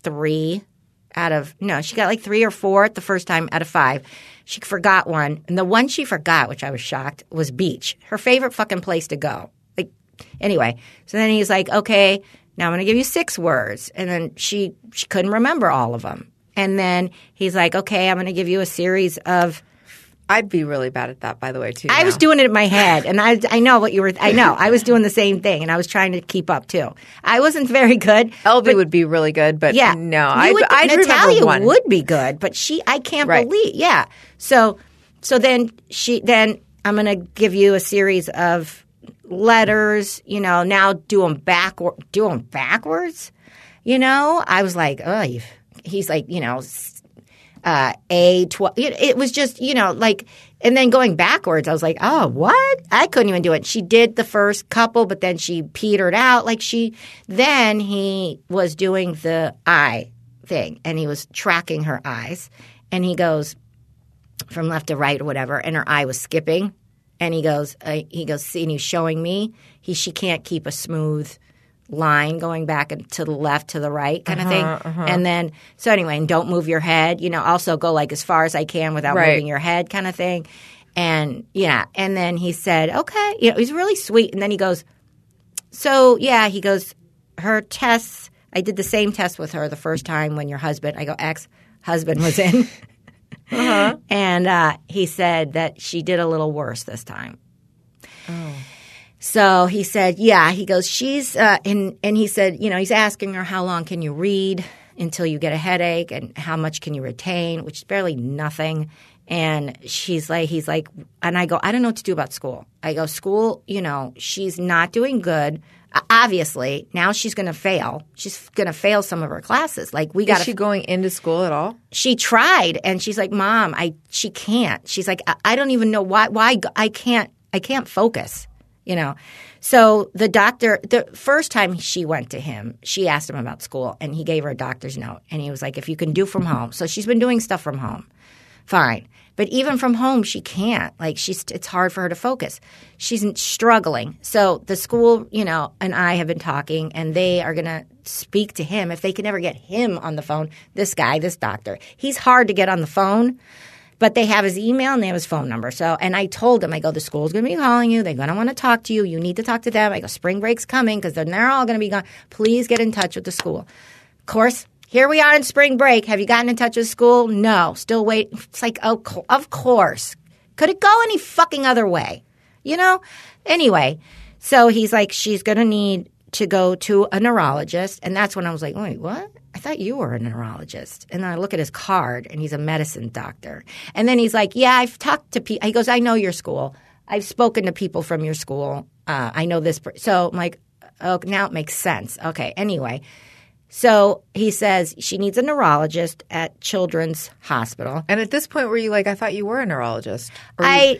C: three out of no, she got like three or four the first time out of five. She forgot one, and the one she forgot, which I was shocked, was beach. Her favorite fucking place to go. Like anyway, so then he's like, okay, now I'm going to give you six words, and then she she couldn't remember all of them. And then he's like, okay, I'm going to give you a series of.
D: I'd be really bad at that, by the way, too.
C: I was doing it in my head, and I I know what you were. I know I was doing the same thing, and I was trying to keep up too. I wasn't very good.
D: LB would be really good, but
C: Yeah,
D: no, I'd,
C: would-
D: I'd
C: Natalia would be good, but she I can't
D: Right.
C: believe. Yeah, so so then she then I'm going to give you a series of letters. You know, now do them backward. Do them backwards. You know, I was like, oh, he's like, you know, uh, A twelve. It, was just, you know, like, and then going backwards, I was like, oh, what? I couldn't even do it. She did the first couple, but then she petered out. Like she, then he was doing the eye thing, and he was tracking her eyes, and he goes from left to right or whatever, and her eye was skipping, and he goes, uh, he goes, and he's showing me he she can't keep a smooth line going back and to the left to the right kind of uh-huh, thing. Uh-huh. and then so anyway and don't move your head you know also go like as far as i can without
D: Right.
C: moving your head kind of thing. And yeah and then he said okay you know he's really sweet. And then he goes so yeah he goes her tests i did the same test with her the first time when your husband i go ex husband was in. Uh-huh. And uh, he said that she did a little worse this time oh. So he said, "Yeah." He goes, "She's," uh, and and he said, "You know, he's asking her how long can you read until you get a headache, and how much can you retain, which is barely nothing." And she's like, he's like, and I go, I don't know what to do about school. I go, school, you know, she's not doing good. Obviously, now she's going to fail. She's going to fail some of her classes. Like we got
D: Is she going into school at all?
C: she tried and she's like mom i she can't she's like i, I don't even know why why i can't i can't focus you know. So the doctor the first time she went to him she asked him about school and he gave her a doctor's note and he was like if you can do from home. So she's been doing stuff from home. Fine. But even from home she can't. Like she's it's hard for her to focus. She's struggling. So the school you know and i have been talking and they are going to speak to him. If they can ever get him on the phone this guy this doctor he's hard to get on the phone but they have his email and they have his phone number. So, and I told them, I go, the school's going to be calling you. They're going to want to talk to you. You need to talk to them. I go, spring break's coming because then they're all going to be gone. Please get in touch with the school. Of course, here we are in spring break. Have you gotten in touch with school? No, still wait. It's like, oh, of course. Could it go any fucking other way? You know? Anyway, so he's like, she's going to need to go to a neurologist. And that's when I was like, wait, what? I thought you were a neurologist. And then I look at his card and he's a medicine doctor. And then he's like, yeah, I've talked to people. He goes, I know your school. I've spoken to people from your school. Uh, I know this. Per-. So I'm like, oh, now it makes sense. Okay. Anyway. So he says she needs a neurologist at Children's Hospital.
D: And at this point, were you like, I thought you were a neurologist? Or you-
C: I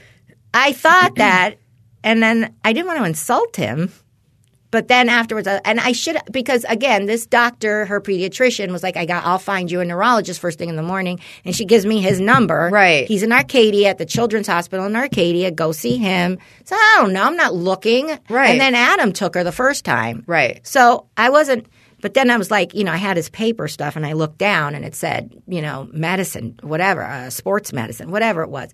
C: I thought that, and then I didn't want to insult him, But then afterwards, uh, and I should because again, this doctor, her pediatrician, was like, "I got, I'll find you a neurologist first thing in the morning," and she gives me his number.
D: Right.
C: He's in Arcadia at the Children's Hospital in Arcadia. Go see him. So I don't know. I'm not looking.
D: Right.
C: And then Adam took her the first time.
D: Right.
C: So I wasn't. But then I was like, you know, I had his paper stuff, and I looked down, and it said, you know, medicine, whatever, uh, sports medicine, whatever it was.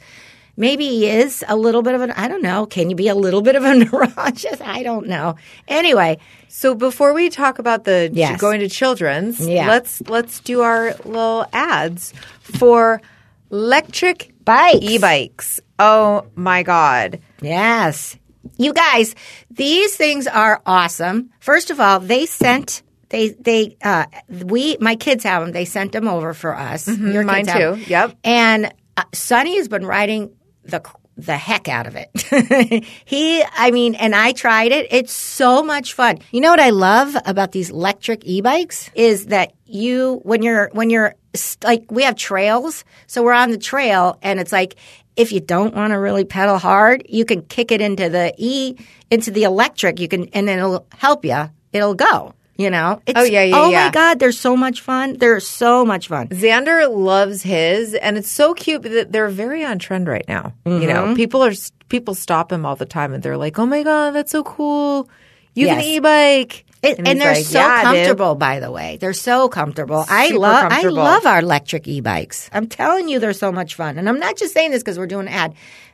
C: Maybe he is a little bit of an. I don't know. Can you be a little bit of a neurologist? I don't know. Anyway,
D: So before we talk about the
C: Yes.
D: going to children's,
C: Yeah.
D: let's let's do our little ads for Lectric
C: Bikes.
D: e-bikes. Oh my god.
C: Yes. You guys, these things are awesome. First of all, they sent they they uh we my kids have them. They sent them over for us. Your
D: Mm-hmm. mine
C: kids have
D: too. Yep.
C: And uh, Sonny has been riding the the heck out of it. he, I mean, and I tried it. It's so much fun. You know what I love about these Lectric e-bikes is that you, when you're, when you're like, we have trails. So we're on the trail and it's like, if you don't want to really pedal hard, you can kick it into the e, into the electric. You can, and then it'll help you. It'll go. You know? It's,
D: Oh, yeah, yeah,
C: Oh
D: yeah.
C: my God. They're so much fun. They're so much fun.
D: Xander loves his, and it's so cute that they're very on trend right now. You
C: Mm-hmm.
D: know, people are people stop him all the time, and they're like, "Oh my god, that's so cool! You
C: Yes.
D: can e-bike."
C: It, and
D: he's
C: they're
D: like,
C: so
D: "Yeah, dude."
C: comfortable, by the way. They're so comfortable. I love I love our Lectric e-bikes. I'm telling you, they're so much fun. And I'm not just saying this because we're doing an ad.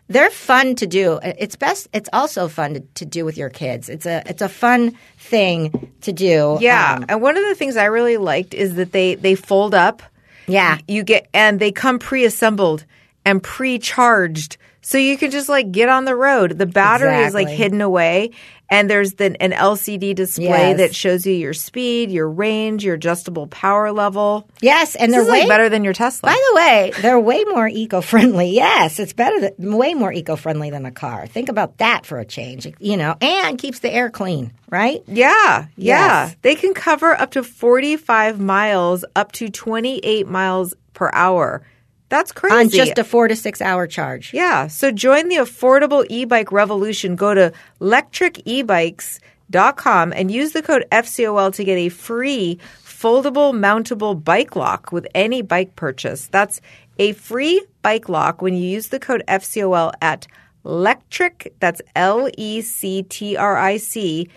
C: They're fun to do. It's best. It's also fun to, to do with your kids. It's a it's a fun thing to do.
D: Yeah,
C: Um,
D: and one of the things I really liked is that they they fold up.
C: yeah.
D: You get and they come pre-assembled and pre-charged, so you can just like get on the road. The battery is like hidden away, and there's the, an LCD display
C: Yes.
D: that shows you your speed, your range, your adjustable power level.
C: Yes, and
D: This
C: they're
D: is like
C: way
D: better than your Tesla.
C: By the way, they're way more eco-friendly. Yes, it's better, than, way more eco-friendly than a car. Think about that for a change. You know, and keeps the air clean. Right?
D: Yeah, yeah.
C: Yes.
D: They can cover up to 45 miles, up to 28 miles per hour. That's crazy.
C: On just a four to six hour charge.
D: yeah. So join the affordable e-bike revolution. Go to lectricebikes.com and use the code FCOL to get a free foldable mountable bike lock with any bike purchase. That's a free bike lock when you use the code FCOL at Lectric, that's L E C T R I C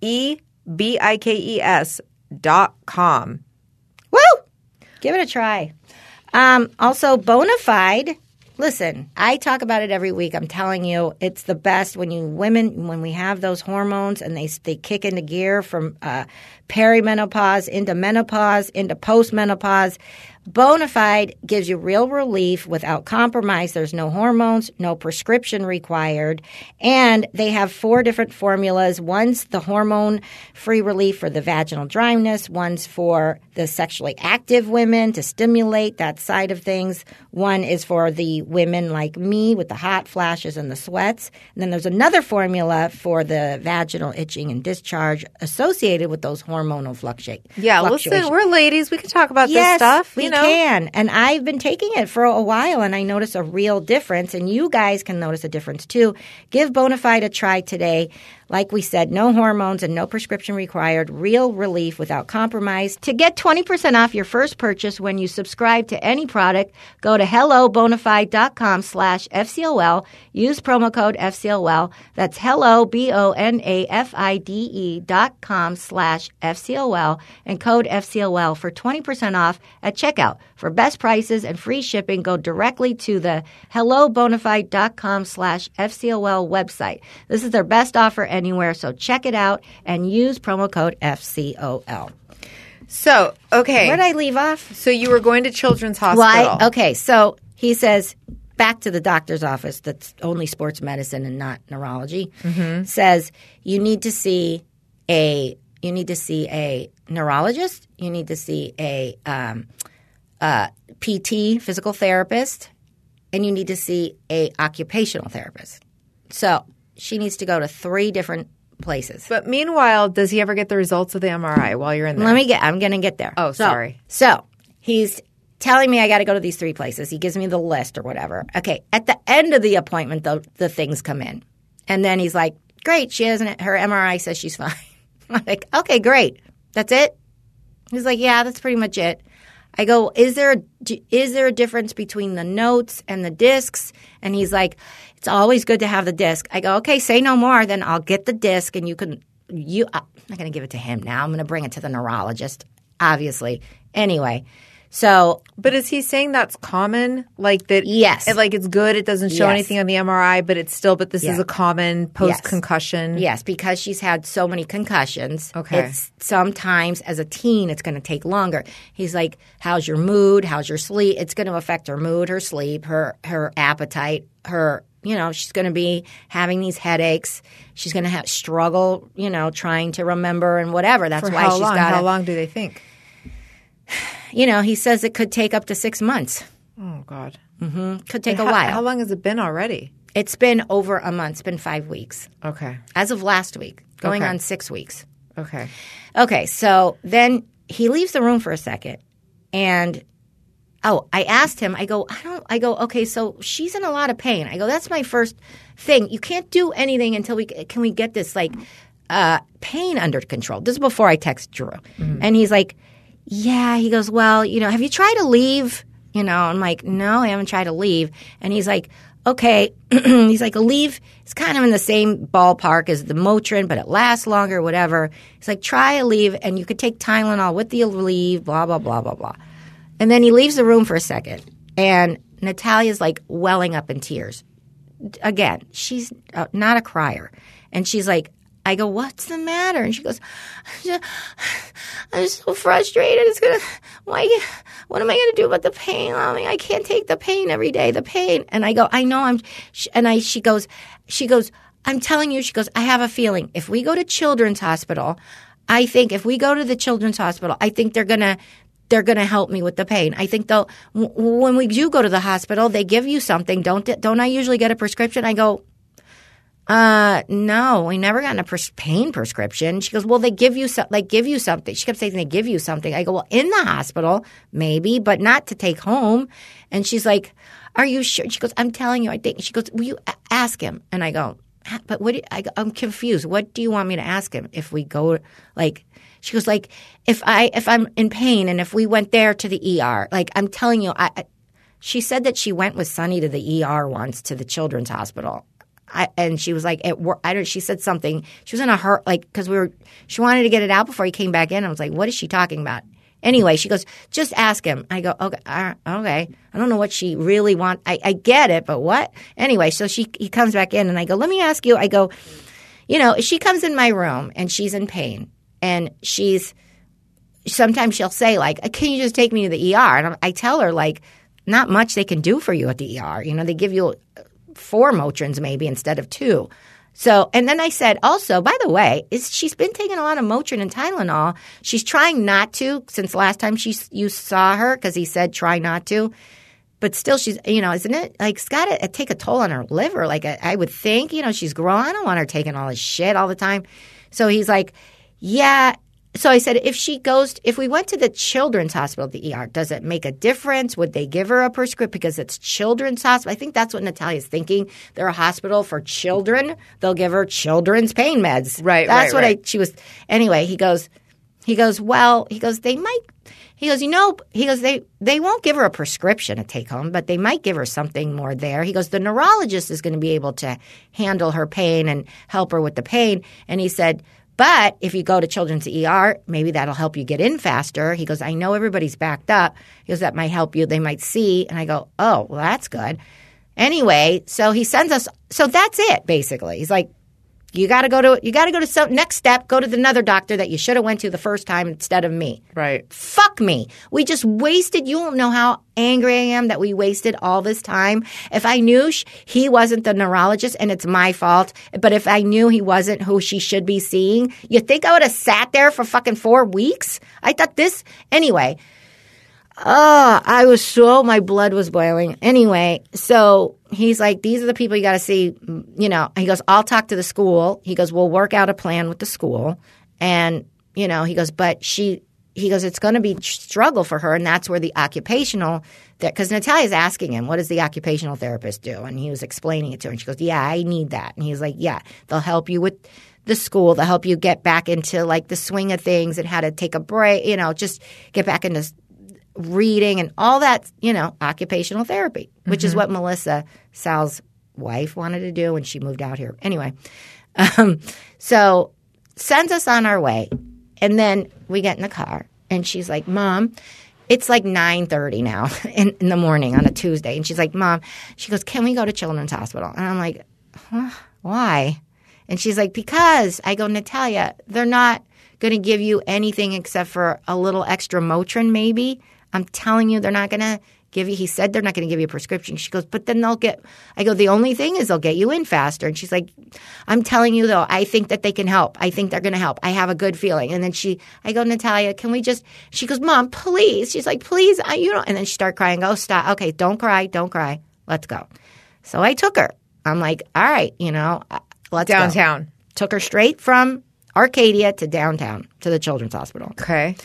D: E B I K E S dot com.
C: Woo! Give it a try. Um, also, Bonafide. Listen, I talk about it every week. I'm telling you, it's the best when you women when we have those hormones and they they kick into gear from uh, perimenopause into menopause into postmenopause. Bonafide gives you real relief without compromise. There's no hormones, no prescription required, and they have four different formulas. One's the hormone free relief for the vaginal dryness. One's for the sexually active women to stimulate that side of things. One is for the women like me with the hot flashes and the sweats. And then there's another formula for the vaginal itching and discharge associated with those hormonal fluctua-
D: Yeah,
C: fluctuations.
D: listen, we're ladies. We can talk about
C: Yes,
D: this stuff.
C: we
D: know?
C: can. And I've been taking it for a while and I notice a real difference. And you guys can notice a difference too. Give Bonafide a try today. Like we said, no hormones and no prescription required. Real relief without compromise. To get 20% off your first purchase when you subscribe to any product, go to hellobonafide.com slash FCOL. Use promo code FCOL. That's hello, B-O-N-A-F-I-D-E dot com slash FCOL and code FCOL for 20% off at checkout. For best prices and free shipping, go directly to the hellobonafide.com slash FCOL website. This is their best offer anywhere, so check it out and use promo code FCOL.
D: So, okay.
C: Where did I leave off?
D: so you were going to Children's Hospital.
C: Why? Okay, so he says back to the doctor's office that's only sports medicine and not neurology.
D: Mm-hmm.
C: Says you need to see a you need to see a neurologist. You need to see a um, uh, PT, physical therapist, and you need to see a occupational therapist. So she needs to go to three different places.
D: But meanwhile, does he ever get the results of the MRI while you're in there?
C: Let me get. I'm going to get there.
D: Oh,
C: So-
D: sorry.
C: So he's telling me I got to go to these three places. He gives me the list or whatever. Okay. At the end of the appointment, the the things come in, and then he's like, "Great, she hasn't. Her MRI says she's fine." I'm like, okay, great. That's it? He's like, yeah, that's pretty much it. I go, is there a, is there a difference between the notes and the discs? And he's like, it's always good to have the disc. I go, okay, say no more. Then I'll get the disc and you can, you, uh, I'm not going to give it to him now. I'm going to bring it to the neurologist, obviously. Anyway, so
D: But is he saying that's common? Like that?
C: Yes.
D: it- like it's good. It doesn't show
C: Yes.
D: anything on the MRI, but it's still. But this is a common post concussion.
C: Yes, because she's had so many concussions.
D: Okay.
C: It's sometimes as a teen it's going to take longer. He's like, "How's your mood? How's your sleep?" It's going to affect her mood, her sleep, her her appetite, her you know, she's going to be having these headaches. She's going to have struggle, you know, trying to remember and whatever. That's
D: For
C: why
D: how
C: she's
D: long?
C: got
D: How long do they think?
C: You know, he says it could take up to 6 months.
D: Oh God. Mm-hmm.
C: could take a
D: How-
C: while.
D: How long has it been already?
C: It's been over a month. It's been 5 weeks.
D: Okay.
C: As of last week, going
D: Okay.
C: on 6 weeks.
D: Okay.
C: Okay, so then he leaves the room for a second, and oh, I asked him. I go, I don't. I go, okay, so she's in a lot of pain. I go, that's my first thing. You can't do anything until we can we get this like uh, pain under control. This is before I text Drew, and he's like, yeah. He goes, well, you know, have you tried Aleve? You know, I'm like, no, I haven't tried Aleve, and he's like. Okay, he's like Aleve. It's kind of in the same ballpark as the Motrin, but it lasts longer, whatever. He's like, try Aleve, and you could take Tylenol with the Aleve, blah blah blah blah blah. And then he leaves the room for a second, and Natalia's like welling up in tears. Again, she's uh, not a crier, and she's like, I go, what's the matter? And she goes, I'm just, so frustrated. It's gonna, why? What am I gonna do about the pain? I mean, I can't take the pain every day. The pain. And I go, I know. I'm. And I, she goes, she goes. I'm telling you. She goes. I have a feeling if we go to Children's Hospital, I think if we go to the Children's Hospital, I think they're gonna. They're going to help me with the pain. I think they'll. When we do go to the hospital, they give you something. Don't don't I usually get a prescription? I go, uh, no, we never gotten a pain prescription. She goes, well, they give you some, like give you something. She kept saying they give you something. I go, well, in the hospital, maybe, but not to take home. And she's like, are you sure? She goes, I'm telling you, I think. She goes, will you a- ask him? And I go, but what? Do you, I, I'm confused. What do you want me to ask him if we go? Like, she goes, like, if I if I'm in pain and if we went there to the ER, like I'm telling you, I. I she said that she went with Sunny to the ER once to the children's hospital. I, and she was like, at work, I don't. She said something. She was in a hurt, like because we were. She wanted to get it out before he came back in. I was like, what is she talking about? Anyway, she goes, just ask him. I go, okay, right, okay. I don't know what she really want. I, I get it, but what? Anyway, so she he comes back in, and I go, let me ask you. I go, you know, she comes in my room and she's in pain, and she's sometimes she'll say like, "Can you just take me to the ER?" And I tell her like, not much they can do for you at the ER. You know, they give you four Motrins maybe instead of two. So, and then I said, also, by the way, is she's been taking a lot of Motrin and Tylenol. She's trying not to since last time she you saw her because he said try not to. But still, she's you know, isn't it like it's got to take a toll on her liver? Like I, I would think, you know, she's growing. I don't want her taking all this shit all the time. So he's like, yeah. So I said, if she goes, if we went to the children's hospital, the ER, does it make a difference? Would they give her a prescription because it's children's hospital? I think that's what Natalia's thinking. They're a hospital for children. They'll give her children's pain meds.
D: Right,
C: That's
D: right,
C: what
D: right.
C: I. She was. Anyway, he goes. He goes. Well, he goes. They might. He goes. You know. He goes. They they won't give her a prescription to take home, but they might give her something more there. He goes. The neurologist is going to be able to handle her pain and help her with the pain. And he said. But if you go to children's ER, maybe that'll help you get in faster. He goes, I know everybody's backed up. He goes, that might help you. They might see. And I go, oh, well, that's good. Anyway, so he sends us. So that's it, basically. He's like, you got to go to you got to go to some next step. Go to the another doctor that you should have went to the first time instead of me.
D: Right.
C: Fuck me. We just wasted. You don't know how angry I am that we wasted all this time. If I knew sh- he wasn't the neurologist and it's my fault, but if I knew he wasn't who she should be seeing, you think I would have sat there for fucking four weeks? I thought this anyway. Oh, I was so my blood was boiling. Anyway, so he's like, these are the people you got to see. You know, he goes, I'll talk to the school. He goes, we'll work out a plan with the school, and you know, he goes, but she, he goes, it's going to be struggle for her, and that's where the occupational because Natalia's asking him, what does the occupational therapist do? And he was explaining it to her, and she goes, yeah, I need that, and he's like, yeah, they'll help you with the school to help you get back into like the swing of things and how to take a break, you know, just get back into reading and all that, you know, occupational therapy, which is what Melissa Sal's wife wanted to do when she moved out here. Anyway, um, so sends us on our way, and then we get in the car, and she's like, "Mom." It's like nine thirty now in, in the morning on a Tuesday, and she's like, "Mom," she goes, "Can we go to Children's Hospital?" And I'm like, huh? "Why?" And she's like, "Because." I go, "Natalia, they're not going to give you anything except for a little extra Motrin, maybe." I'm telling you, they're not going to give you. He said they're not going to give you a prescription. She goes, but then they'll get. I go, the only thing is they'll get you in faster. And she's like, I'm telling you though, I think that they can help. I think they're going to help. I have a good feeling. And then she, I go, Natalia, can we just? She goes, Mom, please. She's like, please, I, you know. And then she start crying. Go, stop. Okay, don't cry, don't cry. Let's go. So I took her. I'm like, all right, you know, uh, let's go."
D: Downtown.
C: Took her straight from Arcadia to downtown to the Children's Hospital.
D: Okay.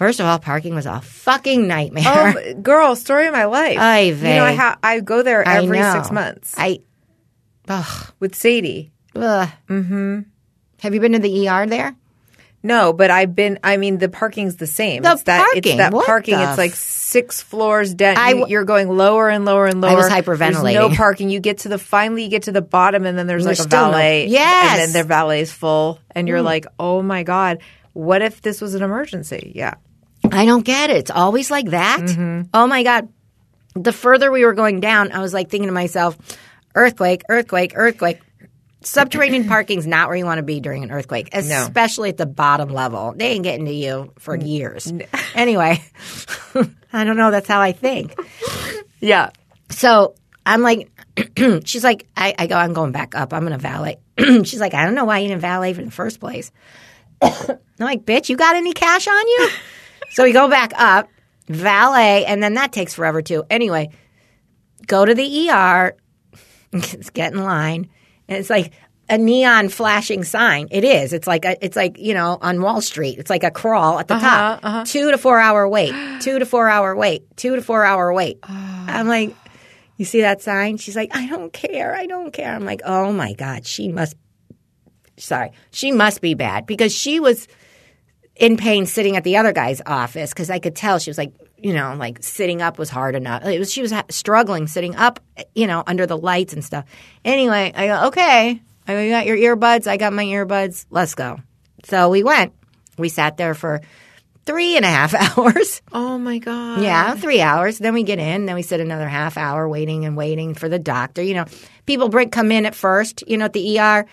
C: First of all, parking was a fucking nightmare.
D: Oh, girl, story of my life.
C: Ay,
D: you know, I ha- I go there every six months
C: I, ugh,
D: with Sadie.
C: ugh. Mm-hmm. Have you been to the ER there?
D: No, but I've been. I mean, the parking's the same.
C: The
D: it's that. It's
C: parking,
D: that
C: what
D: parking. It's like six floors down.
C: I
D: you,
C: w-
D: you're going lower and lower and lower.
C: I was
D: There's
C: hyperventilating.
D: no parking. You get to the finally. You get to the bottom, and then there's
C: There's
D: like a
C: still no-
D: valet.
C: Yes.
D: and then their valet's full, and you're like, oh my god, what if this was an emergency? Yeah.
C: I don't get it. It's always like that. Mm-hmm. Oh my God. The further we were going down, I was like thinking to myself, earthquake, earthquake, earthquake. Subterranean parking's not where you want to be during an earthquake, especially at the bottom level. They ain't getting to you for years. Anyway, I don't know. That's how I think.
D: Yeah.
C: So I'm like, she's like, I, I go, I'm going back up. I'm going to valet. she's like, I don't know why you didn't valet in the first place. I'm like, bitch, you got any cash on you? So we go back up, valet, and then that takes forever too. Anyway, go to the ER, get in line, and it's like a neon flashing sign. It is. It's like a, it's like you know on Wall Street. It's like a crawl at the top. Two to four hour wait. Two to four hour wait. Two to four hour wait. I'm like, you see that sign? She's like, I don't care. I don't care. I'm like, oh my god, she must. Sorry, she must be bad because she was in pain sitting at the other guy's office because I could tell she was like, you know, like sitting up was hard enough. It was she was ha- struggling sitting up, you know, under the lights and stuff. Anyway, I go, okay. I go, you got your earbuds. I got my earbuds. Let's go. So we went. We sat there for three and a half hours.
D: Oh my god.
C: Yeah, three hours. Then we get in. Then we sit another half hour waiting and waiting for the doctor. You know, people bring come in at first. You know, at the ER,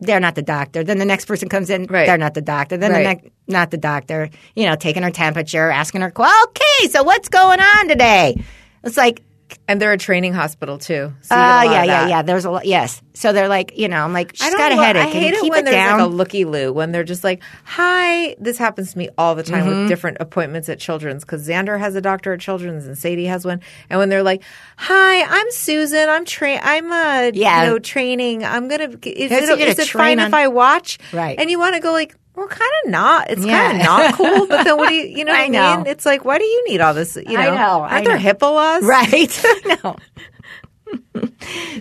C: they're not the doctor. Then the next person comes in,
D: Right.
C: they're not the doctor. Then the next, not the doctor. You know, taking her temperature, asking her, well, okay, so what's going on today? It's like,
D: And they're a training hospital too. So
C: oh
D: you get a lot
C: yeah, yeah, yeah. There's a lot. Yes. So they're like, you know, I'm like, she's
D: I don't
C: got a
D: lo-
C: headache.
D: I hate it when
C: it
D: there's
C: down?
D: like a looky loo when they're just like, "Hi." This happens to me all the time
C: Mm-hmm.
D: with different appointments at Children's because Xander has a doctor at Children's and Sadie has one. And when they're like, "Hi, I'm Susan. I'm train. I'm a
C: Yeah.
D: you know, training. I'm gonna. Is it, is it fine
C: on-
D: if I watch?
C: Right.
D: And you want to go like. Well, kind of not. It's
C: Yeah.
D: kind of not cool. But then, what do you? You know what
C: I
D: I,
C: know.
D: mean? It's like, why do you need all this? You know,
C: I know,
D: Aren't there
C: know.
D: HIPAA laws?
C: Right. no.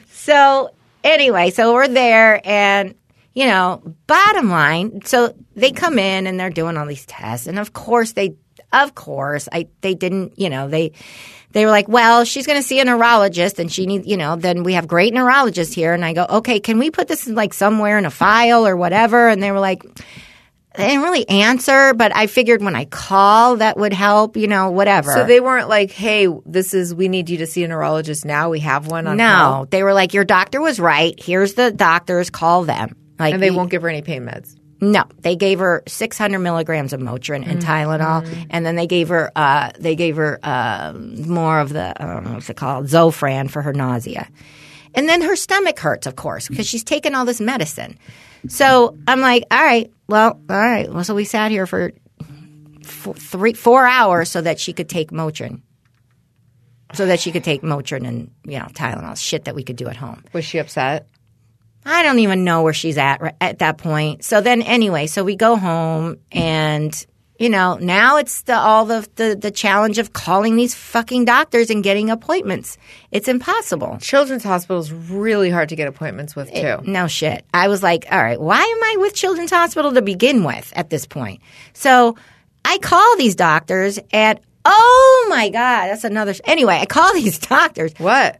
C: so anyway, so we're there and you know, bottom line, so they come in and they're doing all these tests and of course they of course, I they didn't, you know, they they were like, "Well, she's going to see a neurologist and she needs, you know, then we have great neurologists here." And I go, "Okay, can we put this in like somewhere in a file or whatever?" And they were like, they didn't really answer, but I figured when I call that would help, you know, whatever.
D: So they weren't like, "Hey, this is we need you to see a neurologist now. We have one on
C: No,
D: call."
C: they were like, your doctor was right. Here's the doctors. Call them. Like,
D: and they won't give her any pain meds.
C: No, they gave her 600 milligrams of Motrin and Tylenol, and then they gave her uh, they gave her uh, more of the I don't know what's it called Zofran for her nausea, and then her stomach hurts, of course, because she's taken all this medicine. So I'm like, all right, well, all right. Well, so we sat here for four, three four hours so that she could take Motrin, so that she could take Motrin and you know Tylenol, shit that we could do at home.
D: Was she upset?
C: I don't even know where she's at at that point. So then, anyway, so we go home and You know, now it's the, all the, the the challenge of calling these fucking doctors and getting appointments. It's impossible.
D: Children's Hospital is really hard to get appointments with too.
C: No shit. I was like, all right, why am I with Children's Hospital to begin with at this point? So I call these doctors and oh my God, that's another. Anyway, I call these doctors.
D: What?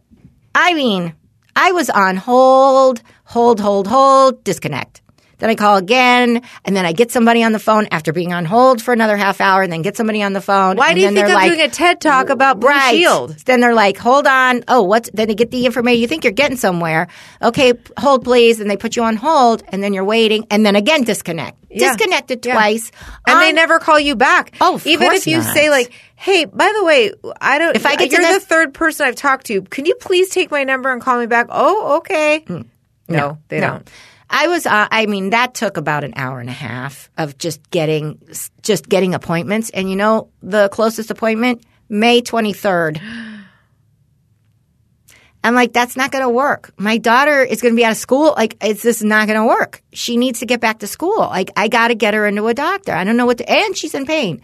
C: I mean, I was on hold, hold, hold, hold, disconnect. Then I call again, and then I get somebody on the phone after being on hold for another half hour, and then get somebody on the phone.
D: Why
C: and
D: do you think I'm
C: like,
D: doing a TED talk about Blue
C: right.
D: Shield?
C: Then they're like, hold on. Oh, what's, then they get the information. You think you're getting somewhere. Okay, hold please. And they put you on hold, and then you're waiting, and then again disconnect.
D: Yeah.
C: Disconnected
D: Yeah.
C: twice.
D: And they never call you back.
C: Oh, of
D: even if you
C: not.
D: say like, "Hey, by the way, I don't."
C: If I get
D: you're
C: this-
D: the third person I've talked to. Can you please take my number and call me back? Oh, okay. No, they
C: Hmm. No.
D: don't.
C: I was. Uh, I mean, that took about an hour and a half of just getting just getting appointments. And you know, the closest appointment, May twenty third. I'm like, that's not going to work. My daughter is going to be out of school. Like, it's just not going to work. She needs to get back to school. Like, I got to get her into a doctor. I don't know what to, and she's in pain.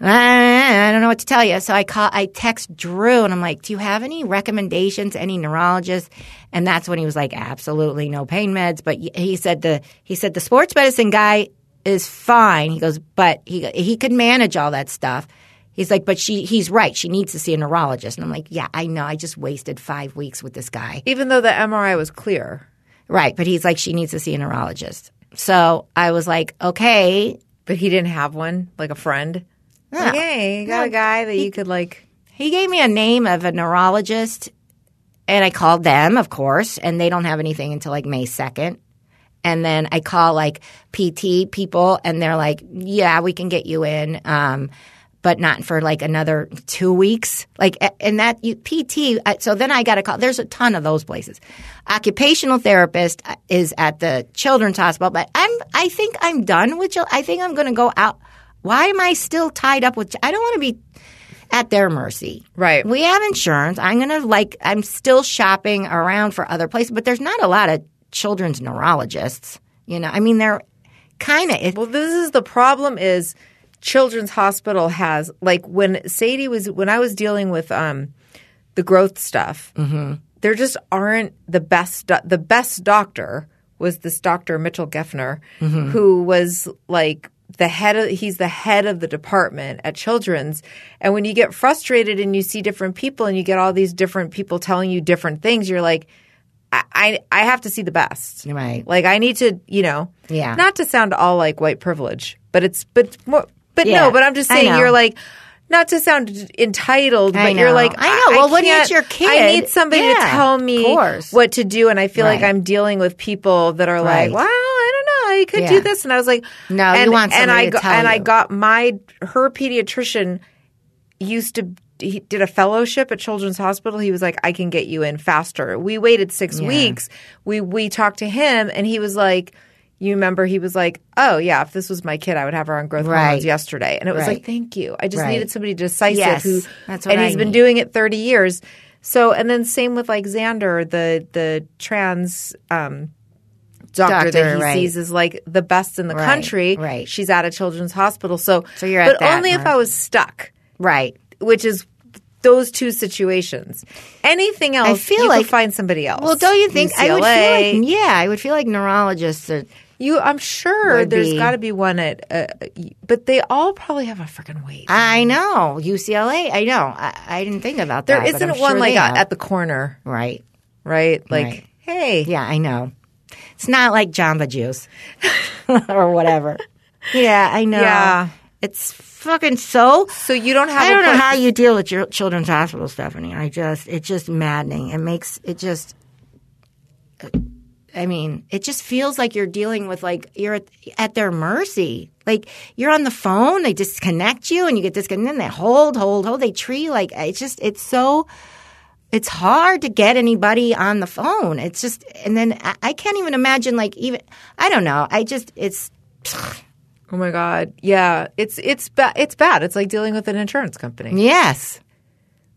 C: I don't know what to tell you. So I call, I text Drew and I'm like, do you have any recommendations, any neurologists? And that's when he was like, absolutely no pain meds. But he said the, he said the sports medicine guy is fine. He goes, but he, he could manage all that stuff. He's like, but she, he's right. She needs to see a neurologist. And I'm like, yeah, I know. I just wasted five weeks with this guy.
D: Even though the MRI was clear,
C: Right. But he's like, she needs to see a neurologist. So I was like, okay.
D: but he didn't have one, like a friend.
C: No.
D: Like, hey, you got
C: No.
D: a guy that you could like.
C: He gave me a name of a neurologist, and I called them, of course, and they don't have anything until like May 2nd. And then I call like PT people, and they're like, yeah, we can get you in, um, but not for like another two weeks. Like, a- and that you, PT, so then I got to call. There's a ton of those places. Occupational therapist uh, is at the children's hospital, but I'm, I think I'm done with, I think I'm going to go out. Why am I still tied up with, I don't want to be at their mercy.
D: Right.
C: We have insurance. I'm going to like, I'm still shopping around for other places, but there's not a lot of children's neurologists. You know, I mean, they're kind of,
D: Well, this is the problem. Is Children's Hospital has like when Sadie was when I was dealing with um the growth stuff.
C: Mm-hmm.
D: There just aren't the best. do- The best doctor was this Doctor Mitchell Geffner,
C: Mm-hmm.
D: who was like the head of he's the head of the department at children's and when you get frustrated and you see different people and you get all these different people telling you different things you're like I, I I have to see the best.
C: Right.
D: Like I need to, you know,
C: Yeah.
D: not to sound all like white privilege, but it's but more, but
C: Yeah,
D: no, but I'm just saying you're like not to sound entitled,
C: I
D: but you're like
C: I know. Well, when it's
D: can't-
C: your kid,
D: I need somebody to tell me what to do, and I feel like I'm dealing with people that are
C: Right.
D: like, well, I I could
C: Yeah.
D: do this, and I was like,
C: No,
D: and,
C: you want
D: and I
C: to
D: got,
C: tell
D: and I got my her pediatrician used to he did a fellowship at Children's Hospital. He was like, I can get you in faster. We waited six
C: Yeah.
D: weeks. We we talked to him, and he was like, you remember he was like, oh yeah, if this was my kid, I would have her on growth
C: Right.
D: hormones yesterday. And it was
C: Right.
D: like, thank you. I just
C: Right.
D: needed somebody decisive
C: Yes,
D: who,
C: that's what
D: and
C: I
D: he's been doing it thirty years. So and then same with like Xander, the the trans. um Doctor,
C: Doctor,
D: that he
C: right.
D: sees is like the best in the
C: Right,
D: country.
C: right.
D: She's at a children's hospital. So,
C: So you're
D: but
C: at that
D: only if I was stuck
C: right.
D: which is those two situations. Anything else,
C: I feel like-
D: find somebody else.
C: Well, don't you think I would feel like yeah, I would feel like neurologists are
D: you? I'm sure there's got to be one at, uh, but they all probably have a freaking wait.
C: I know UCLA. I know. I, I didn't think about
D: there
C: that. but
D: isn't one
C: sure
D: like at the corner,
C: right.
D: right? Like,
C: Right.
D: hey,
C: Yeah, I know. It's not like Jamba Juice or whatever. Yeah, I know.
D: Yeah.
C: It's fucking so.
D: so you don't have.
C: I
D: a
C: don't know how you deal with your children's hospital, Stephanie. I just, it's just maddening. It makes it just. I mean, it just feels like you're dealing with like you're at, at their mercy. Like you're on the phone, they disconnect you, and you get disconnected. And then they hold, hold, hold. They treat you like it's just it's so. It's hard to get anybody on the phone. It's just, and then I, I can't even imagine like even I don't know. I just it's
D: Oh my god, yeah, it's it's bad. It's bad. It's like dealing with an insurance company.
C: yes,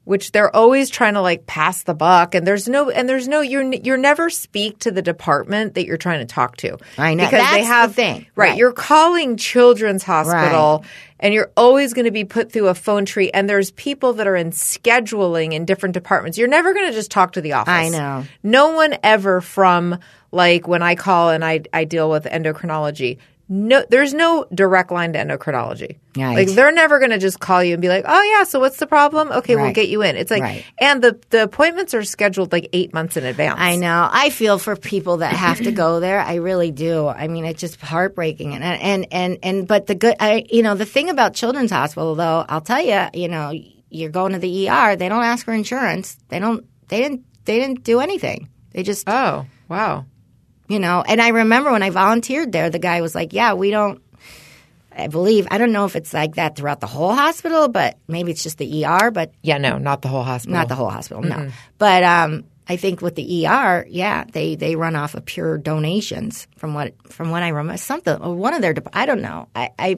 D: which they're always trying to like pass the buck and there's no and there's no you're you're never speak to the department that you're trying to talk to.
C: I know.
D: Because
C: That's
D: they
C: the
D: have
C: thing.
D: Right.
C: Right.
D: You're calling Children's Hospital and you're always going to be put through a phone tree and there's people that are in scheduling in different departments. You're never going to just talk to the office.
C: I know.
D: No one ever from like when I call and I I deal with endocrinology. No, there's no direct line to endocrinology.
C: Right.
D: Like they're never going to just call you and be like, "Oh yeah, so what's the problem? Okay, we'll get you in." It's like,
C: Right.
D: and the the appointments are scheduled like eight months in advance.
C: I know. I feel for people that have to go there. I really do. I mean, it's just heartbreaking. And and and and but the good, I you know, the thing about Children's Hospital, though, I'll tell you, you know, you're going to the ER. They don't ask for insurance. They don't. They didn't. They didn't do anything. They just,
D: Oh wow.
C: You know. And I remember when I volunteered there, the guy was like, "Yeah, we don't." I believe I don't know if it's like that throughout the whole hospital, but maybe it's just the ER. But
D: Yeah, no, not the whole hospital.
C: not the whole hospital, no. But um, I think with the ER, yeah, they they run off of pure donations from what from what I remember. Something or one of their dep- I don't know. I, I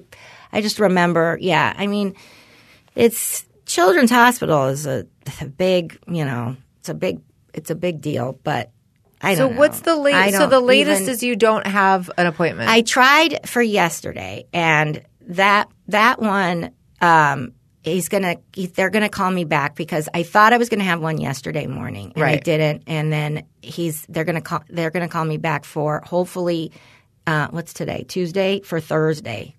C: I just remember. Yeah, I mean, it's Children's Hospital is a, a big you know it's a big it's a big deal, but I
D: So
C: don't know.
D: what's the latest? So the latest
C: even-
D: is you don't have an appointment.
C: I tried for yesterday, and that that one, um, he's gonna he, they're gonna call me back because I thought I was gonna have one yesterday morning, and I didn't. And then he's they're gonna call they're gonna call me back for hopefully uh, what's today Tuesday for Thursday.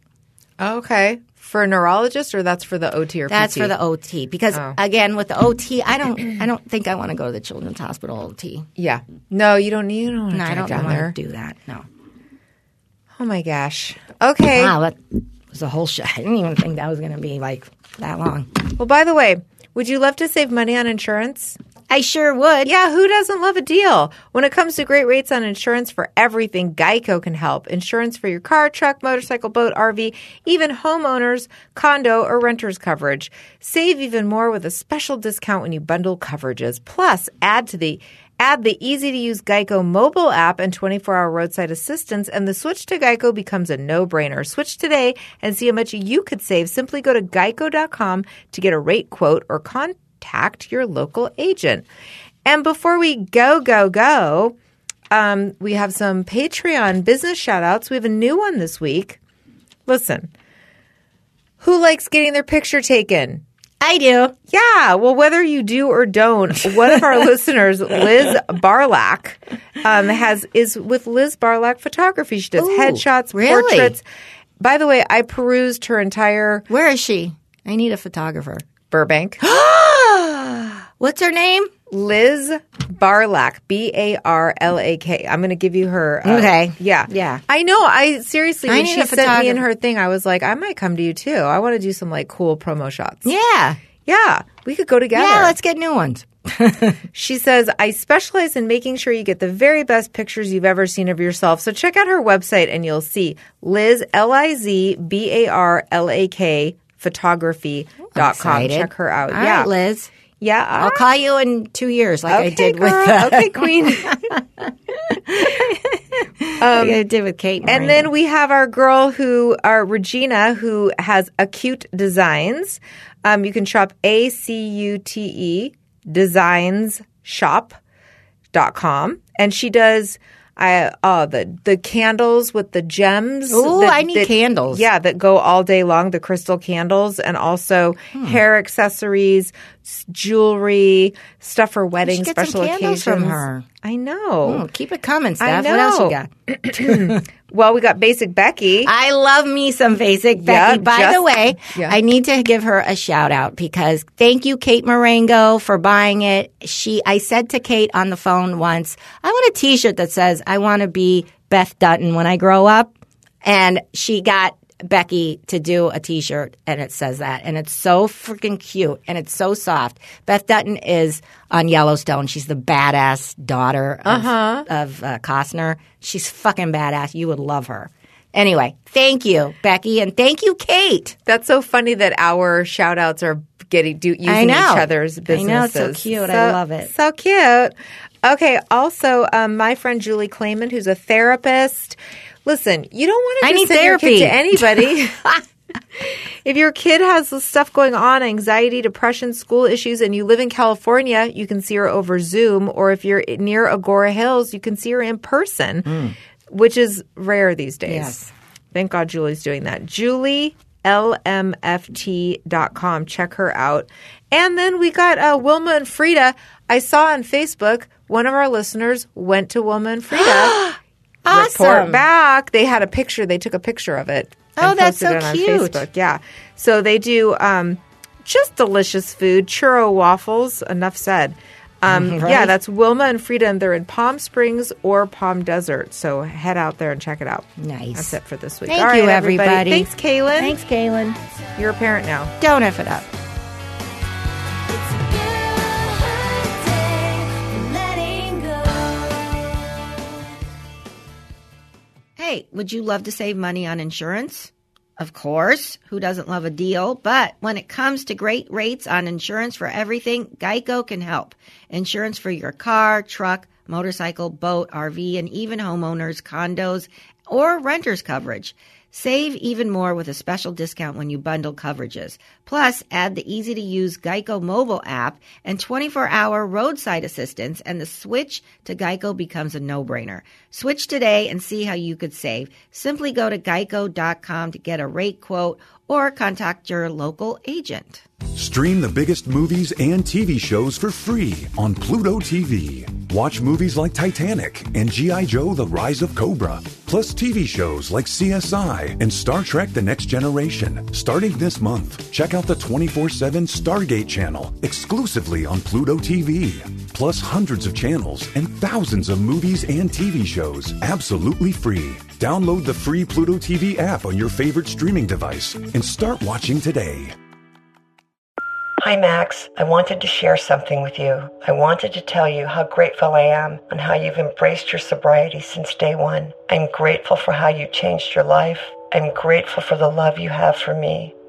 D: okay, for a neurologist or that's for the OT or
C: That's
D: PT?
C: for the OT because
D: Oh.
C: again with the OT, I don't I don't think I want to go to the Children's Hospital OT.
D: yeah. No, you don't need.
C: No, I don't
D: down
C: want
D: there.
C: to do that. No.
D: Oh my gosh. Okay.
C: Wow, that was a whole show. I didn't even think that was going to be like that long.
D: Well, by the way, would you love to save money on insurance?
C: I sure would.
D: Yeah, who doesn't love a deal? When it comes to great rates on insurance for everything, Geico can help. Insurance for your car, truck, motorcycle, boat, RV, even homeowners, condo, or renters coverage. Save even more with a special discount when you bundle coverages. Plus, add to the Add the easy to use Geico mobile app and 24 hour roadside assistance, and the switch to Geico becomes a no brainer. Switch today and see how much you could save. Simply go to geico.com to get a rate quote or contact your local agent. And before we go, go, go, um, we have some Patreon business shout outs. We have a new one this week. Listen, who likes getting their picture taken?
C: I do.
D: Yeah, well, whether you do or don't, one of our listeners, Liz Barlak, um, has is with Liz Barlak Photography. She does
C: Ooh,
D: headshots,
C: really?
D: portraits. By the way, I perused her entire
C: Where is she? I need a photographer.
D: Burbank.
C: What's her name?
D: Liz Barlak, B A R L A K. I'm going to give you her. uh,
C: Okay.
D: Yeah.
C: Yeah.
D: I know. I seriously, when
C: need
D: she sent me in her thing, I was like, I might come to you too. I want to do some like cool promo shots.
C: Yeah.
D: Yeah. We could go together.
C: Yeah, let's get new ones.
D: She says, I specialize in making sure you get the very best pictures you've ever seen of yourself. So check out her website and you'll see Liz, L I Z B A R L A K photography.com. Check her out.
C: All
D: yeah.
C: right, Liz.
D: Yeah.
C: I'll call you in two years, like I did
D: girl.
C: with uh,
D: okay, Queen.
C: like I did with Kate.
D: And then we have our girl who, our Regina, who has acute designs. Um, you can shop A C U T E designs shop.com. And she does I uh the the candles with the gems. Oh,
C: I need
D: that-
C: candles.
D: Yeah, that go all day long, the crystal candles, and also
C: Hmm.
D: hair accessories, jewelry, stuff for weddings, special occasions.
C: from her.
D: I know.
C: Oh, keep it coming,
D: I
C: Steph. What else you got?
D: Well, we got Basic Becky.
C: I love me some basic Becky.
D: Yeah,
C: By
D: just-
C: the way,
D: yeah.
C: I need to give her a shout out because thank you, Kate Marengo, for buying it. She, I said to Kate on the phone once, I want a T-shirt that says "I want to be Beth Dutton when I grow up," and she got Becky to do a T-shirt, and it says that, and it's so freaking cute, and it's so soft. Beth Dutton is on Yellowstone. She's the badass daughter of, of uh, Costner. She's fucking badass. You would love her. Anyway, thank you, Becky, and thank you, Kate.
D: That's so funny that our shout outs are getting do, using each other's businesses.
C: I know, it's so cute. I love it.
D: So cute. Okay. Also, um, my friend Julie Clayman, who's a therapist. Listen, you don't want to
C: I
D: just
C: need
D: send your kid
C: therapy.
D: to anybody. If your kid has stuff going on, anxiety, depression, school issues, and you live in California, you can see her over Zoom. Or if you're near Agoura Hills, you can see her in person, which is rare these days.
C: Yes.
D: Thank God Julie's doing that. JulieLMFT.com. Check her out. And then we got uh, Wilma and Frieda. I saw on Facebook one of our listeners went to Wilma and Frieda. Report back. They had a picture. They took a picture of it.
C: Oh, that's so cute.
D: Facebook. Yeah. So they do um, just delicious food, churro waffles. Enough said. Um, Yeah, that's Wilma and Frieda, and they're in Palm Springs or Palm Desert. So head out there and check it out.
C: Nice.
D: That's it for this week.
C: Thank
D: All
C: you,
D: right,
C: everybody.
D: Thanks, Kaylin.
C: Thanks, Kaylin.
D: You're a parent now.
C: Don't F it up. Hey, would you love to save money on insurance? Of course. Who doesn't love a deal? But when it comes to great rates on insurance for everything, Geico can help. Insurance for your car, truck, motorcycle, boat, RV, and even homeowners, condos, or renters coverage. Save even more with a special discount when you bundle coverages. Plus, add the easy to use Geico mobile app and 24 hour roadside assistance, and the switch to Geico becomes a no brainer. Switch today and see how you could save. Simply go to geico.com to get a rate quote or contact your local agent.
E: Stream the biggest movies and TV shows for free on Pluto TV. Watch movies like Titanic and G.I. Joe The Rise of Cobra, plus TV shows like CSI and Star Trek The Next Generation. Starting this month, check out the 24 7 Stargate channel exclusively on Pluto TV. Plus hundreds of channels and thousands of movies and TV shows absolutely free. Download the free Pluto TV app on your favorite streaming device and start watching today.
F: Hi, Max. I wanted to share something with you. I wanted to tell you how grateful I am and how you've embraced your sobriety since day one. I'm grateful for how you changed your life. I'm grateful for the love you have for me.